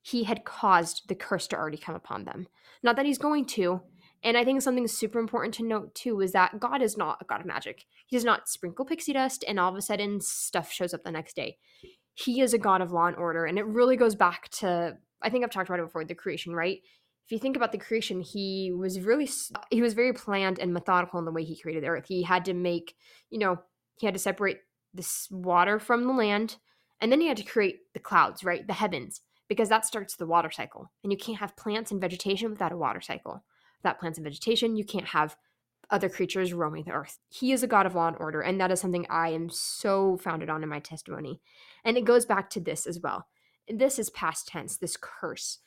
He had caused the curse to already come upon them. Not that he's going to. And I think something super important to note too is that God is not a God of magic. He does not sprinkle pixie dust and all of a sudden stuff shows up the next day. He is a God of law and order. And it really goes back to, I think I've talked about it before, the creation, right? If you think about the creation, he was really, he was very planned and methodical in the way he created the earth. He had to make, you know, he had to separate this water from the land and then he had to create the clouds, right? The heavens, because that starts the water cycle. And you can't have plants and vegetation without a water cycle. Without plants and vegetation, you can't have other creatures roaming the earth. He is a God of law and order, and that is something I am so founded on in my testimony. And it goes back to this as well. This is past tense, this curse.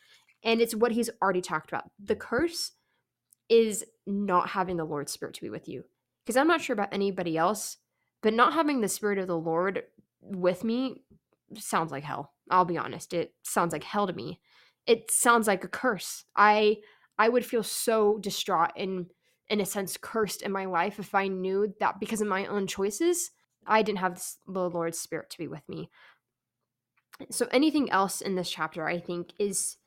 And it's what he's already talked about. The curse is not having the Lord's Spirit to be with you. Because I'm not sure about anybody else, but not having the Spirit of the Lord with me sounds like hell. I'll be honest. It sounds like hell to me. It sounds like a curse. I I would feel so distraught and in a sense cursed in my life if I knew that because of my own choices, I didn't have the Lord's spirit to be with me. So anything else in this chapter I think is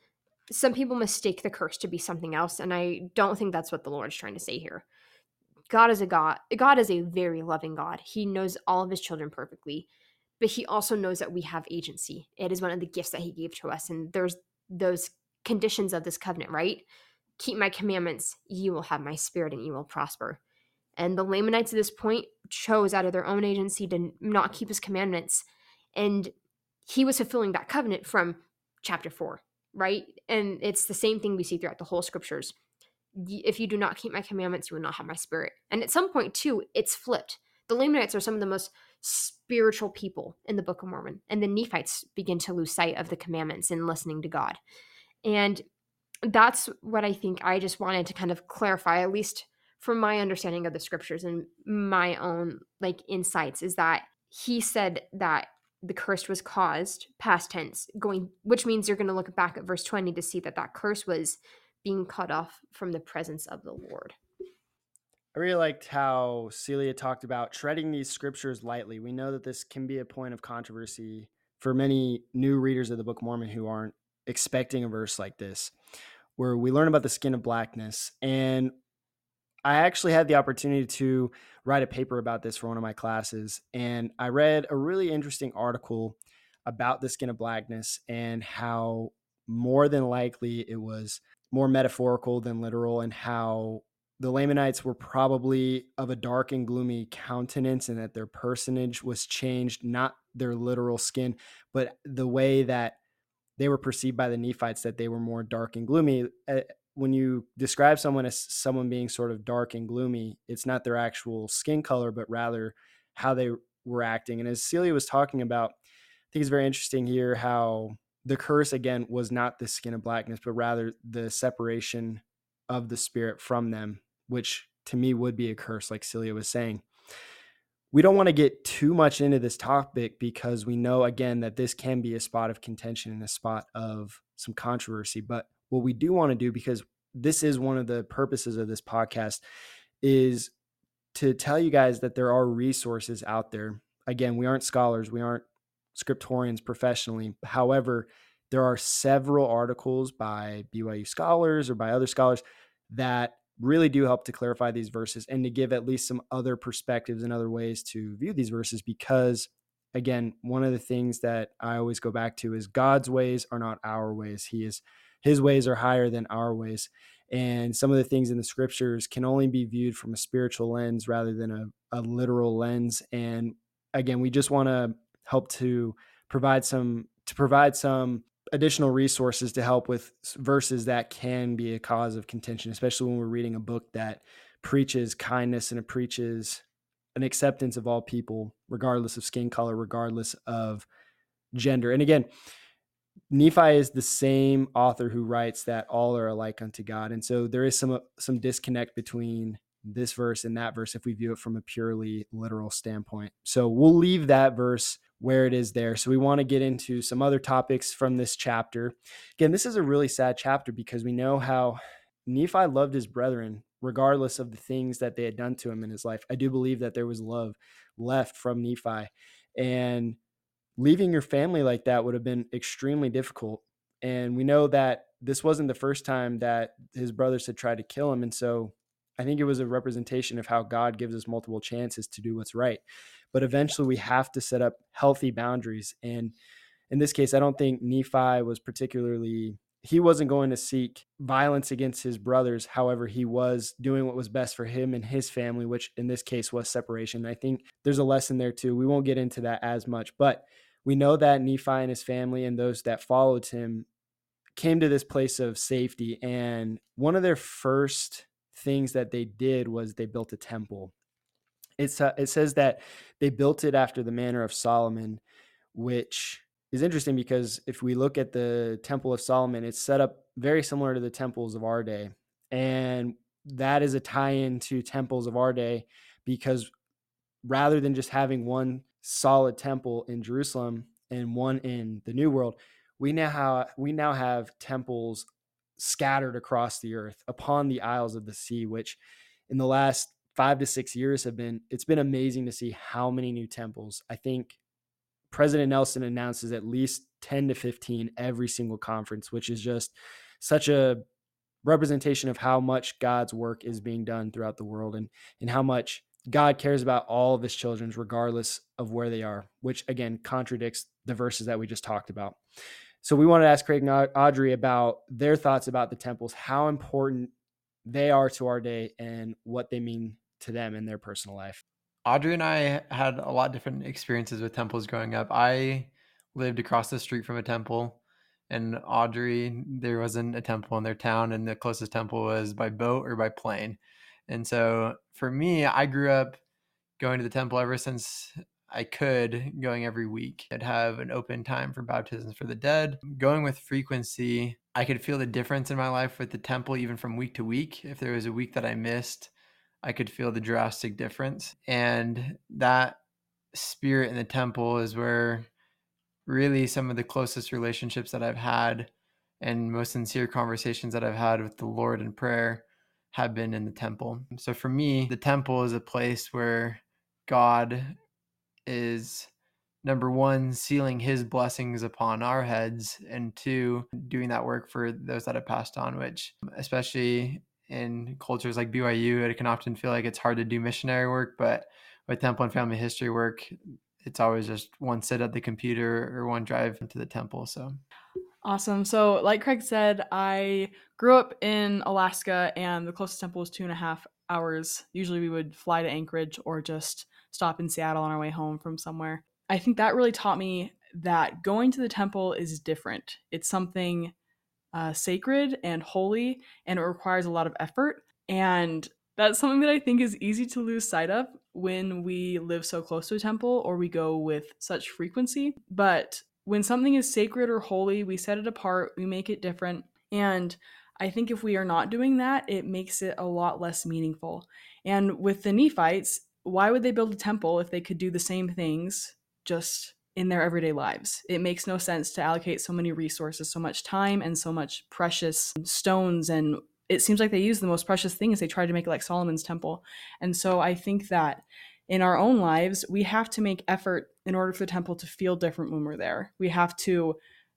some people mistake the curse to be something else and I don't think that's what the Lord's trying to say here. God is a God. God is a very loving God. He knows all of his children perfectly but he also knows that we have agency. It is one of the gifts that he gave to us. And there's those conditions of this covenant, right? Keep my commandments, you will have my spirit and you will prosper. And the Lamanites at this point chose out of their own agency to not keep his commandments. And he was fulfilling that covenant from chapter four, right? And it's the same thing we see throughout the whole scriptures. If you do not keep my commandments, you will not have my spirit. And at some point, too, it's flipped. The Lamanites are some of the most spiritual people in the Book of Mormon. And the Nephites begin to lose sight of the commandments and listening to God. And that's what I think I just wanted to kind of clarify, at least from my understanding of the scriptures and my own like insights, is that he said that the curse was caused past tense going which means you're going to look back at verse 20 to see that that curse was being cut off from the presence of the lord I really liked how Celia talked about treading these scriptures lightly. We know that this can be a point of controversy for many new readers of the Book of Mormon who aren't expecting a verse like this, where we learn about the skin of blackness. And I actually had the opportunity to write a paper about this for one of my classes. And I read a really interesting article about the skin of blackness and how more than likely it was more metaphorical than literal, and how the Lamanites were probably of a dark and gloomy countenance, and that their personage was changed, not their literal skin, but the way that they were perceived by the Nephites, that they were more dark and gloomy. Eh, When you describe someone as someone being sort of dark and gloomy, it's not their actual skin color, but rather how they were acting. And as Celia was talking about, I think it's very interesting here how the curse again was not the skin of blackness, but rather the separation of the spirit from them which to me would be a curse, like Celia was saying. We don't want to get too much into this topic because we know, again, that this can be a spot of contention and a spot of some controversy. But what we do want to do, because this is one of the purposes of this podcast, is to tell you guys that there are resources out there. Again, we aren't scholars, we aren't scriptorians professionally. However, there are several articles by BYU scholars or by other scholars that really do help to clarify these verses and to give at least some other perspectives and other ways to view these verses because again one of the things that i always go back to is god's ways are not our ways he is his ways are higher than our ways and some of the things in the scriptures can only be viewed from a spiritual lens rather than a, a literal lens and again, we just want to help to provide some to provide some additional resources to help with verses that can be a cause of contention, especially when we're reading a book that preaches kindness and it preaches an acceptance of all people, regardless of skin color, regardless of gender. And again, Nephi is the same author who writes that all are alike unto God. And so there is some uh, some disconnect between this verse and that verse if we view it from a purely literal standpoint. So we'll leave that verse where it is there. So we want to get into some other topics from this chapter. Again, this is a really sad chapter because we know how Nephi loved his brethren regardless of the things that they had done to him in his life. I do believe that there was love left from Nephi. And leaving your family like that would have been extremely difficult. And we know that this wasn't the first time that his brothers had tried to kill him. And so I think it was a representation of how God gives us multiple chances to do what's right. But eventually we have to set up healthy boundaries. And in this case, I don't think Nephi was particularly he wasn't going to seek violence against his brothers. However, he was doing what was best for him and his family, which in this case was separation. I think there's a lesson there too. We won't get into that as much, but we know that Nephi and his family and those that followed him came to this place of safety. And one of their first things that they did was they built a temple. It's, uh, it says that they built it after the manner of Solomon, which is interesting because if we look at the Temple of Solomon, it's set up very similar to the temples of our day. And that is a tie in to temples of our day because rather than just having one solid temple in Jerusalem and one in the New World, we now have we now have temples scattered across the earth upon the isles of the sea, which in the last five to six years have been it's been amazing to see how many new temples. I think President Nelson announces at least 10 to 15 every single conference, which is just such a representation of how much God's work is being done throughout the world and and how much God cares about all of his children, regardless of where they are, which again contradicts the verses that we just talked about. So we wanted to ask Craig and Audrey about their thoughts about the temples, how important they are to our day, and what they mean to them in their personal life. Audrey and I had a lot of different experiences with temples growing up. I lived across the street from a temple, and Audrey, there wasn't a temple in their town, and the closest temple was by boat or by plane. And so for me, I grew up going to the temple ever since I could, going every week. I'd have an open time for baptisms for the dead. Going with frequency, I could feel the difference in my life with the temple even from week to week. If there was a week that I missed, I could feel the drastic difference. And that spirit in the temple is where really some of the closest relationships that I've had and most sincere conversations that I've had with the Lord in prayer have been in the temple. So for me, the temple is a place where God is number one, sealing his blessings upon our heads, and two, doing that work for those that have passed on, which, especially in cultures like BYU, it can often feel like it's hard to do missionary work, but with temple and family history work, it's always just one sit at the computer or one drive into the temple. So Awesome. So, like Craig said, I grew up in Alaska, and the closest temple was two and a half hours. Usually, we would fly to Anchorage or just stop in Seattle on our way home from somewhere. I think that really taught me that going to the temple is different. It's something uh, sacred and holy, and it requires a lot of effort. And that's something that I think is easy to lose sight of when we live so close to a temple or we go with such frequency. But when something is sacred or holy, we set it apart, we make it different. And I think if we are not doing that, it makes it a lot less meaningful. And with the Nephites, why would they build a temple if they could do the same things just in their everyday lives? It makes no sense to allocate so many resources, so much time, and so much precious stones. And it seems like they use the most precious things. They try to make it like Solomon's temple. And so I think that in our own lives, we have to make effort in order for the temple to feel different when we're there. We have to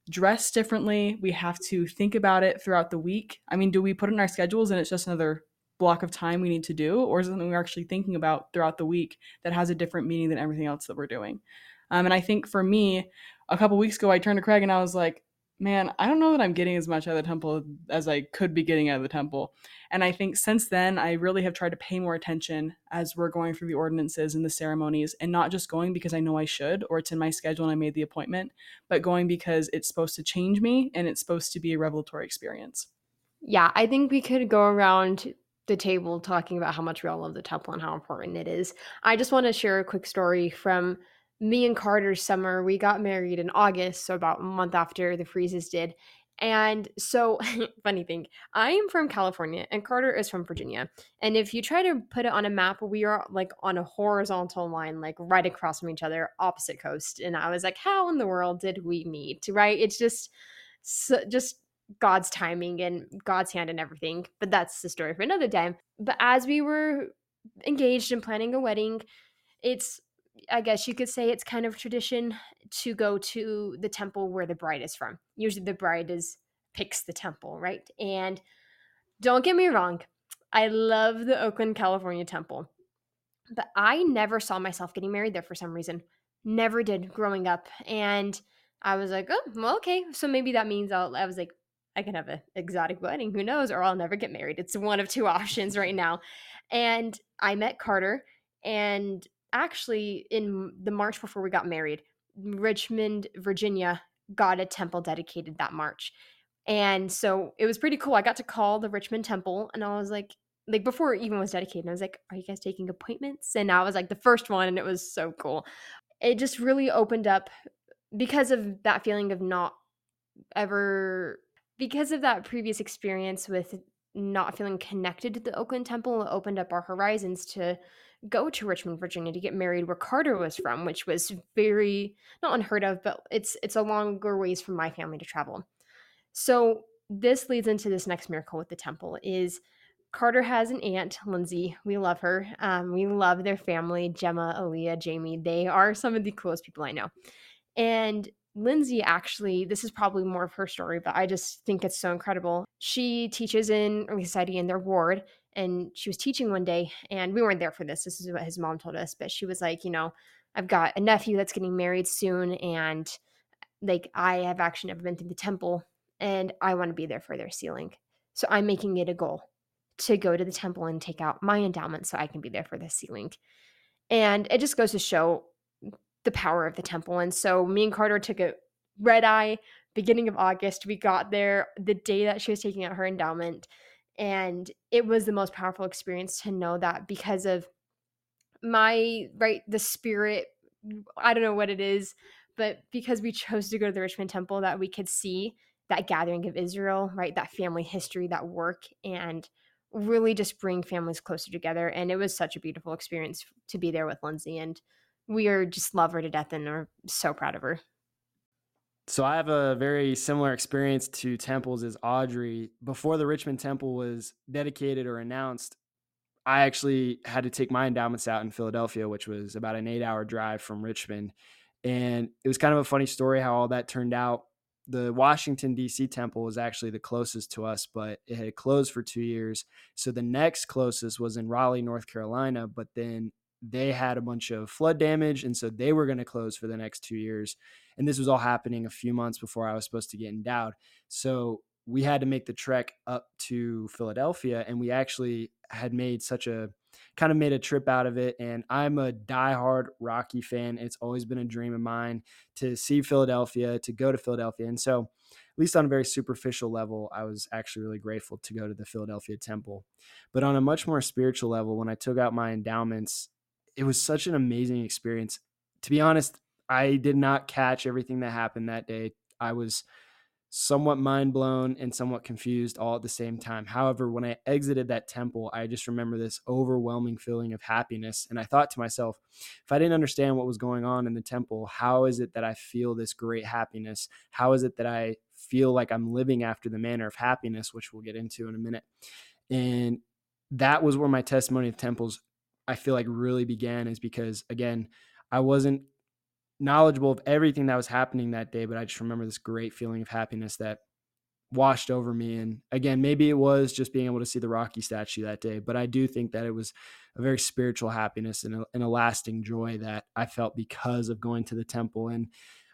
dress differently. We have to think about it throughout the week. I mean, do we put it in our schedules and it's just another block of time we need to do, or is it something we're actually thinking about throughout the week that has a different meaning than everything else that we're doing? Um, and I think for me, a couple weeks ago, I turned to Craig and I was like, man, I don't know that I'm getting as much out of the temple as I could be getting out of the temple. And I think since then, I really have tried to pay more attention as we're going through the ordinances and the ceremonies, and not just going because I know I should or it's in my schedule and I made the appointment, but going because it's supposed to change me and it's supposed to be a revelatory experience. Yeah, I think we could go around the table talking about how much we all love the temple and how important it is. I just want to share a quick story from me and Carter's summer. We got married in August, so about a month after the freezes did. And so, funny thing, I am from California and Carter is from Virginia. And if you try to put it on a map, we are like on a horizontal line, like right across from each other, opposite coast. And I was like, how in the world did we meet? Right? It's just, so, just God's timing and God's hand and everything. But that's the story for another day. But as we were engaged in planning a wedding, it's I guess you could say it's kind of tradition to go to the temple where the bride is from. Usually the bride is picks the temple, right? And don't get me wrong, I love the Oakland, California temple. But I never saw myself getting married there for some reason. Never did growing up. And I was like, oh, well, okay. So maybe that means I'll, I was like, I can have an exotic wedding. Who knows? Or I'll never get married. It's one of two options right now. And I met Carter, and actually, in the March before we got married, Richmond, Virginia got a temple dedicated that March. And so it was pretty cool. I got to call the Richmond Temple, and I was like, like before it even was dedicated, I was like, "Are you guys taking appointments?" And I was like the first one, and it was so cool. It just really opened up because of that feeling of not ever because of that previous experience with not feeling connected to the Oakland Temple, it opened up our horizons to go to Richmond, Virginia to get married where Carter was from, which was very not unheard of, but it's it's a longer ways from my family to travel. So this leads into this next miracle with the temple is Carter has an aunt, Lindsay. We love her. Um, we love their family, Gemma, Aaliyah, Jamie. They are some of the coolest people I know. And Lindsay actually, this is probably more of her story, but I just think it's so incredible. She teaches in Relief Society in their ward, and she was teaching one day, and we weren't there for this. This is what his mom told us, but she was like, you know, I've got a nephew that's getting married soon, and like I have actually never been to the temple, and I want to be there for their sealing. So I'm making it a goal to go to the temple and take out my endowment so I can be there for the sealing. And it just goes to show the power of the temple. And so me and Carter took a red eye beginning of August. We got there the day that she was taking out her endowment. And it was the most powerful experience to know that because of my, right, the spirit, I don't know what it is, but because we chose to go to the Richmond Temple, that we could see that gathering of Israel, right, that family history, that work, and really just bring families closer together. And it was such a beautiful experience to be there with Lindsay. And we are just love her to death and are so proud of her. So I have a very similar experience to temples as Audrey. Before the Richmond Temple was dedicated or announced, I actually had to take my endowments out in Philadelphia, which was about an eight hour drive from Richmond. And it was kind of a funny story how all that turned out. The Washington, D.C. temple was actually the closest to us, but it had closed for two years. So the next closest was in Raleigh, North Carolina. But then they had a bunch of flood damage and so they were going to close for the next two years and this was all happening a few months before i was supposed to get endowed so we had to make the trek up to philadelphia and we actually had made such a kind of made a trip out of it and i'm a diehard rocky fan it's always been a dream of mine to see philadelphia to go to philadelphia and so at least on a very superficial level, I was actually really grateful to go to the Philadelphia Temple. But on a much more spiritual level, when I took out my endowments, it was such an amazing experience. To be honest, I did not catch everything that happened that day. I was somewhat mind blown and somewhat confused all at the same time. However, when I exited that temple, I just remember this overwhelming feeling of happiness. And I thought to myself, if I didn't understand what was going on in the temple, how is it that I feel this great happiness? How is it that I feel like I'm living after the manner of happiness, which we'll get into in a minute? And that was where my testimony of temples I feel like really began is because again, I wasn't knowledgeable of everything that was happening that day, but I just remember this great feeling of happiness that washed over me. And again, maybe it was just being able to see the Rocky statue that day, but I do think that it was a very spiritual happiness and a, and a lasting joy that I felt because of going to the temple. And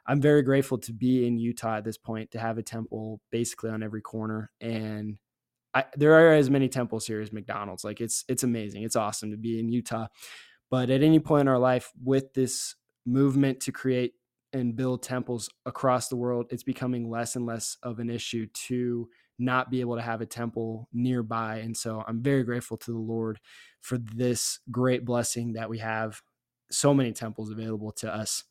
I'm very grateful to be in Utah at this point to have a temple basically on every corner and I, there are as many temples here as McDonald's. Like it's it's amazing. It's awesome to be in Utah. But at any point in our life with this movement to create and build temples across the world, it's becoming less and less of an issue to not be able to have a temple nearby. And so I'm very grateful to the Lord for this great blessing that we have so many temples available to us.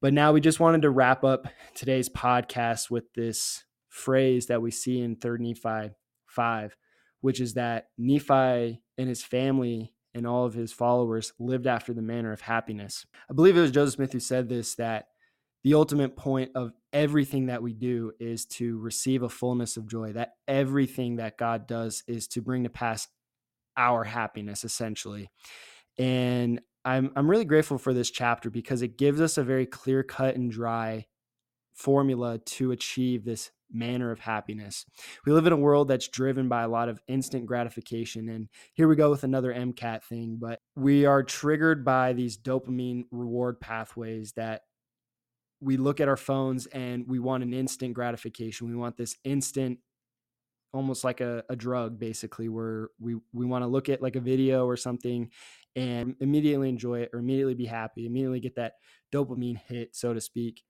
But now we just wanted to wrap up today's podcast with this phrase that we see in 3rd Nephi 5, which is that Nephi and his family and all of his followers lived after the manner of happiness. I believe it was Joseph Smith who said this that the ultimate point of everything that we do is to receive a fullness of joy, that everything that God does is to bring to pass our happiness essentially. And I'm I'm really grateful for this chapter because it gives us a very clear cut and dry formula to achieve this manner of happiness. We live in a world that's driven by a lot of instant gratification and here we go with another MCAT thing, but we are triggered by these dopamine reward pathways that we look at our phones and we want an instant gratification. We want this instant almost like a, a drug basically where we we want to look at like a video or something and immediately enjoy it or immediately be happy immediately get that dopamine hit so to speak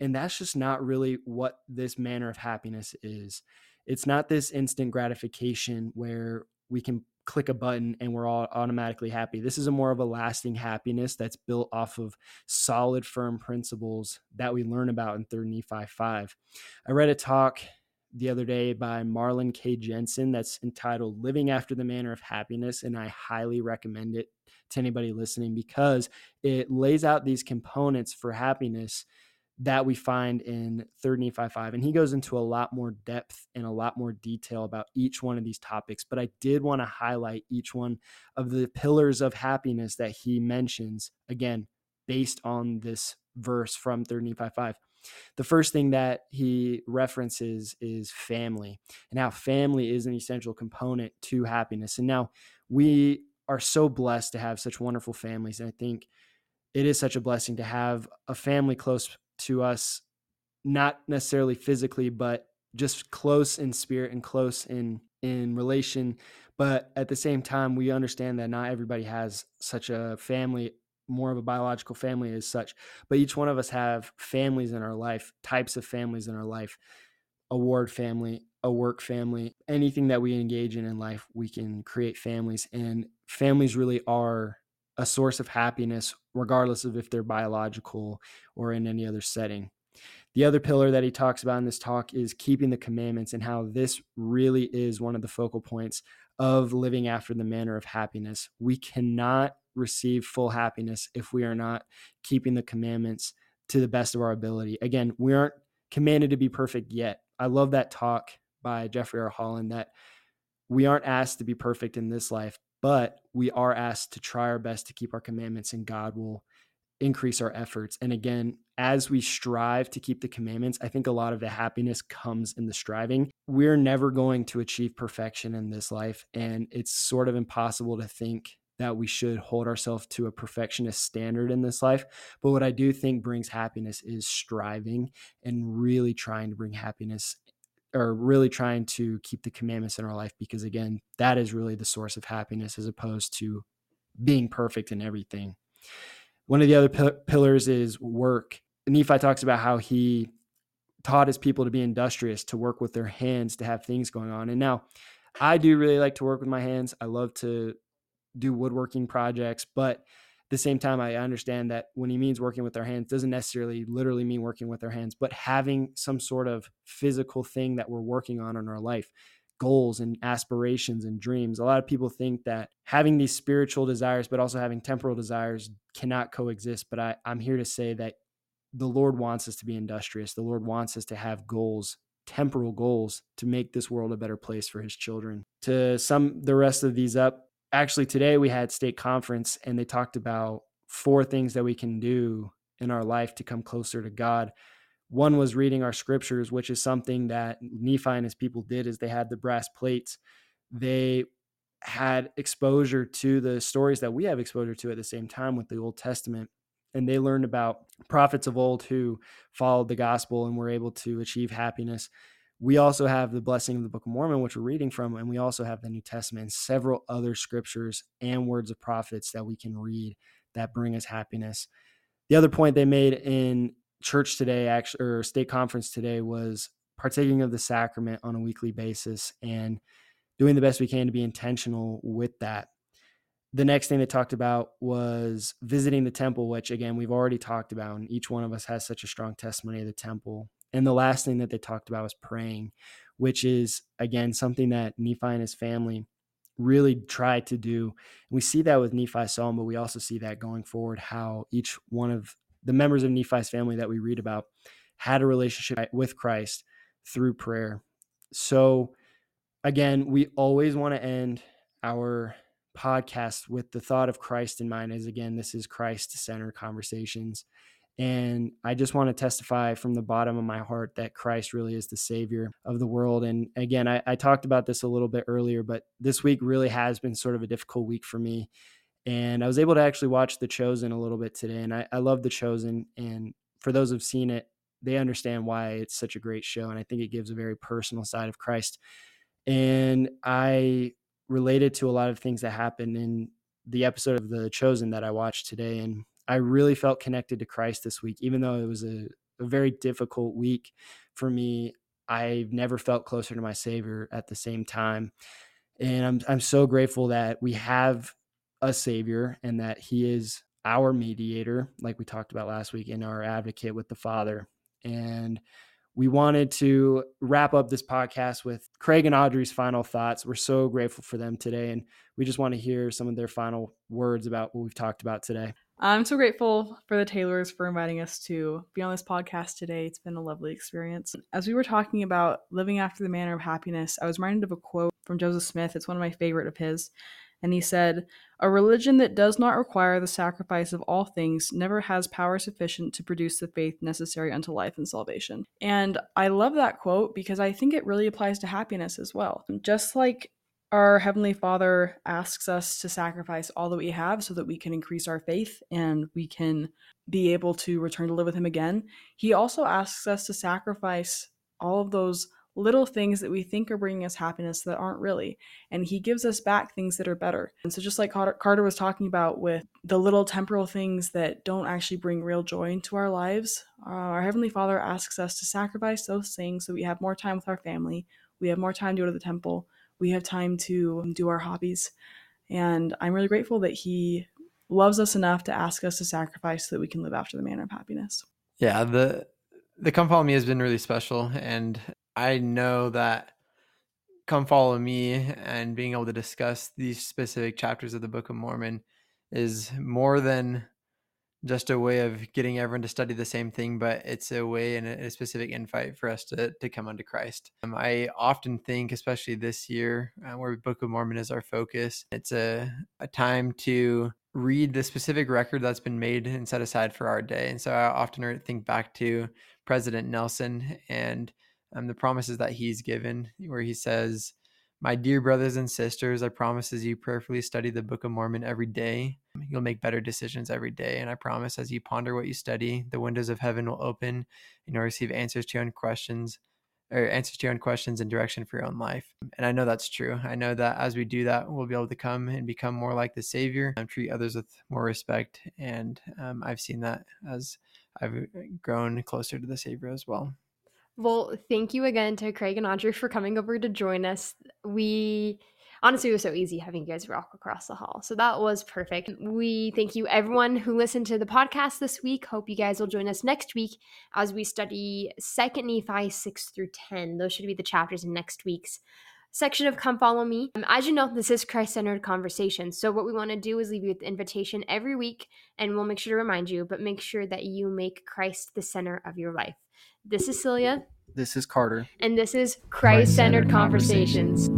and that's just not really what this manner of happiness is it's not this instant gratification where we can click a button and we're all automatically happy this is a more of a lasting happiness that's built off of solid firm principles that we learn about in 3rd nephi 5 i read a talk the other day by Marlin K. Jensen that's entitled Living After the Manner of Happiness. And I highly recommend it to anybody listening because it lays out these components for happiness that we find in 3rd Nephi 5. And he goes into a lot more depth and a lot more detail about each one of these topics. But I did want to highlight each one of the pillars of happiness that he mentions, again, based on this verse from 3rd Nephi 5 the first thing that he references is family and how family is an essential component to happiness. And now we are so blessed to have such wonderful families. And I think it is such a blessing to have a family close to us, not necessarily physically, but just close in spirit and close in in relation. But at the same time we understand that not everybody has such a family more of a biological family as such. But each one of us have families in our life types of families in our life a ward family a work family anything that we engage in in life we can create families. And families really are a source of happiness regardless of if they're biological or in any other setting the other pillar that he talks about in this talk is keeping the commandments and how this really is one of the focal points of living after the manner of happiness. We cannot receive full happiness if we are not keeping the commandments to the best of our ability. Again, we aren't commanded to be perfect yet. I love that talk by Jeffrey R. Holland that we aren't asked to be perfect in this life, but we are asked to try our best to keep our commandments, and God will increase our efforts. And again, as we strive to keep the commandments, I think a lot of the happiness comes in the striving. We're never going to achieve perfection in this life, and it's sort of impossible to think that we should hold ourselves to a perfectionist standard in this life. But what I do think brings happiness is striving and really trying to bring happiness or really trying to keep the commandments in our life because again, that is really the source of happiness as opposed to being perfect in everything. One of the other pillars is work. Nephi talks about how he taught his people to be industrious, to work with their hands, to have things going on. And now I do really like to work with my hands. I love to do woodworking projects, but the same time, I understand that when he means working with our hands, doesn't necessarily literally mean working with our hands, but having some sort of physical thing that we're working on in our life, goals and aspirations and dreams. A lot of people think that having these spiritual desires, but also having temporal desires cannot coexist. But I, I'm here to say that the Lord wants us to be industrious. The Lord wants us to have goals temporal goals to make this world a better place for his children. To sum the rest of these up, actually today we had stake conference and they talked about four things that we can do in our life to come closer to God. One was reading our scriptures, which is something that Nephi and his people did as they had the brass plates. They had exposure to the stories that we have exposure to at the same time with the Old Testament. and they learned about prophets of old who followed the gospel and were able to achieve happiness. We also have the blessing of the Book of Mormon, which we're reading from, and we also have the New Testament several other scriptures and words of prophets that we can read that bring us happiness. The other point they made in church today, actually, or stake conference today, was partaking of the sacrament on a weekly basis and doing the best we can to be intentional with that. The next thing they talked about was visiting the temple, which again, we've already talked about, and each one of us has such a strong testimony of the temple. And the last thing that they talked about was praying, which is again something that Nephi and his family really tried to do. And we see that with Nephi's psalm, but we also see that going forward, how each one of the members of Nephi's family that we read about had a relationship with Christ through prayer. So, again, we always want to end our podcast with the thought of Christ in mind, as again, this is Christ centered conversations. And I just want to testify from the bottom of my heart that Christ really is the Savior of the world. And again, I, I, talked about this a little bit earlier, but this week really has been sort of a difficult week for me. And I was able to actually watch The Chosen a little bit today. And I, I love The Chosen. And for those who've seen it, they understand why it's such a great show. And I think it gives a very personal side of Christ. And I related to a lot of things that happened in the episode of The Chosen that I watched today. And I really felt connected to Christ this week, even though it was a, a very difficult week for me. I've never felt closer to my Savior at the same time. And I'm, I'm so grateful that we have a Savior and that He is our mediator, like we talked about last week, and our advocate with the Father. And we wanted to wrap up this podcast with Craig and Audrey's final thoughts. We're so grateful for them today, and we just want to hear some of their final words about what we've talked about today. I'm so grateful for the Taylors for inviting us to be on this podcast today. It's been a lovely experience. As we were talking about living after the manner of happiness, I was reminded of a quote from Joseph Smith. It's one of my favorite of his. And he said, A religion that does not require the sacrifice of all things never has power sufficient to produce the faith necessary unto life and salvation. And I love that quote because I think it really applies to happiness as well. Just like our Heavenly Father asks us to sacrifice all that we have so that we can increase our faith and we can be able to return to live with Him again, He also asks us to sacrifice all of those little things that we think are bringing us happiness that aren't really. And he gives us back things that are better. And so, just like Carter was talking about with the little temporal things that don't actually bring real joy into our lives, uh, our Heavenly Father asks us to sacrifice those things so we have more time with our family, we have more time to go to the temple, we have time to do our hobbies. And I'm really grateful that he loves us enough to ask us to sacrifice so that we can live after the manner of happiness. Yeah, the the come follow me has been really special and I know that come follow me and being able to discuss these specific chapters of the Book of Mormon is more than just a way of getting everyone to study the same thing, but it's a way and a, specific invite for us to, to come unto Christ. Um, I often think, especially this year, uh, where Book of Mormon is our focus, it's a, a time to read the specific record that's been made and set aside for our day. And so I often think back to President Nelson and um, the promises that he's given, where he says, My dear brothers and sisters, I promise as you prayerfully study the Book of Mormon every day, you'll make better decisions every day. And I promise as you ponder what you study, the windows of heaven will open and you'll receive answers to your own questions or answers to your own questions and direction for your own life. And I know that's true. I know that as we do that, we'll be able to come and become more like the Savior and treat others with more respect. And um, I've seen that as I've grown closer to the Savior as well. Well, thank you again to Craig and Audrey for coming over to join us. We honestly it was so easy having you guys walk across the hall. So that was perfect. We thank you everyone who listened to the podcast this week. Hope you guys will join us next week as we study Second Nephi 6 through 10. Those should be the chapters in next week's section of Come Follow Me. Um, as you know, this is Christ centered conversation. So, what we want to do is leave you with the invitation every week, and we'll make sure to remind you, but make sure that you make Christ the center of your life. This is Celia. This is Carter. And this is Christ centered conversations.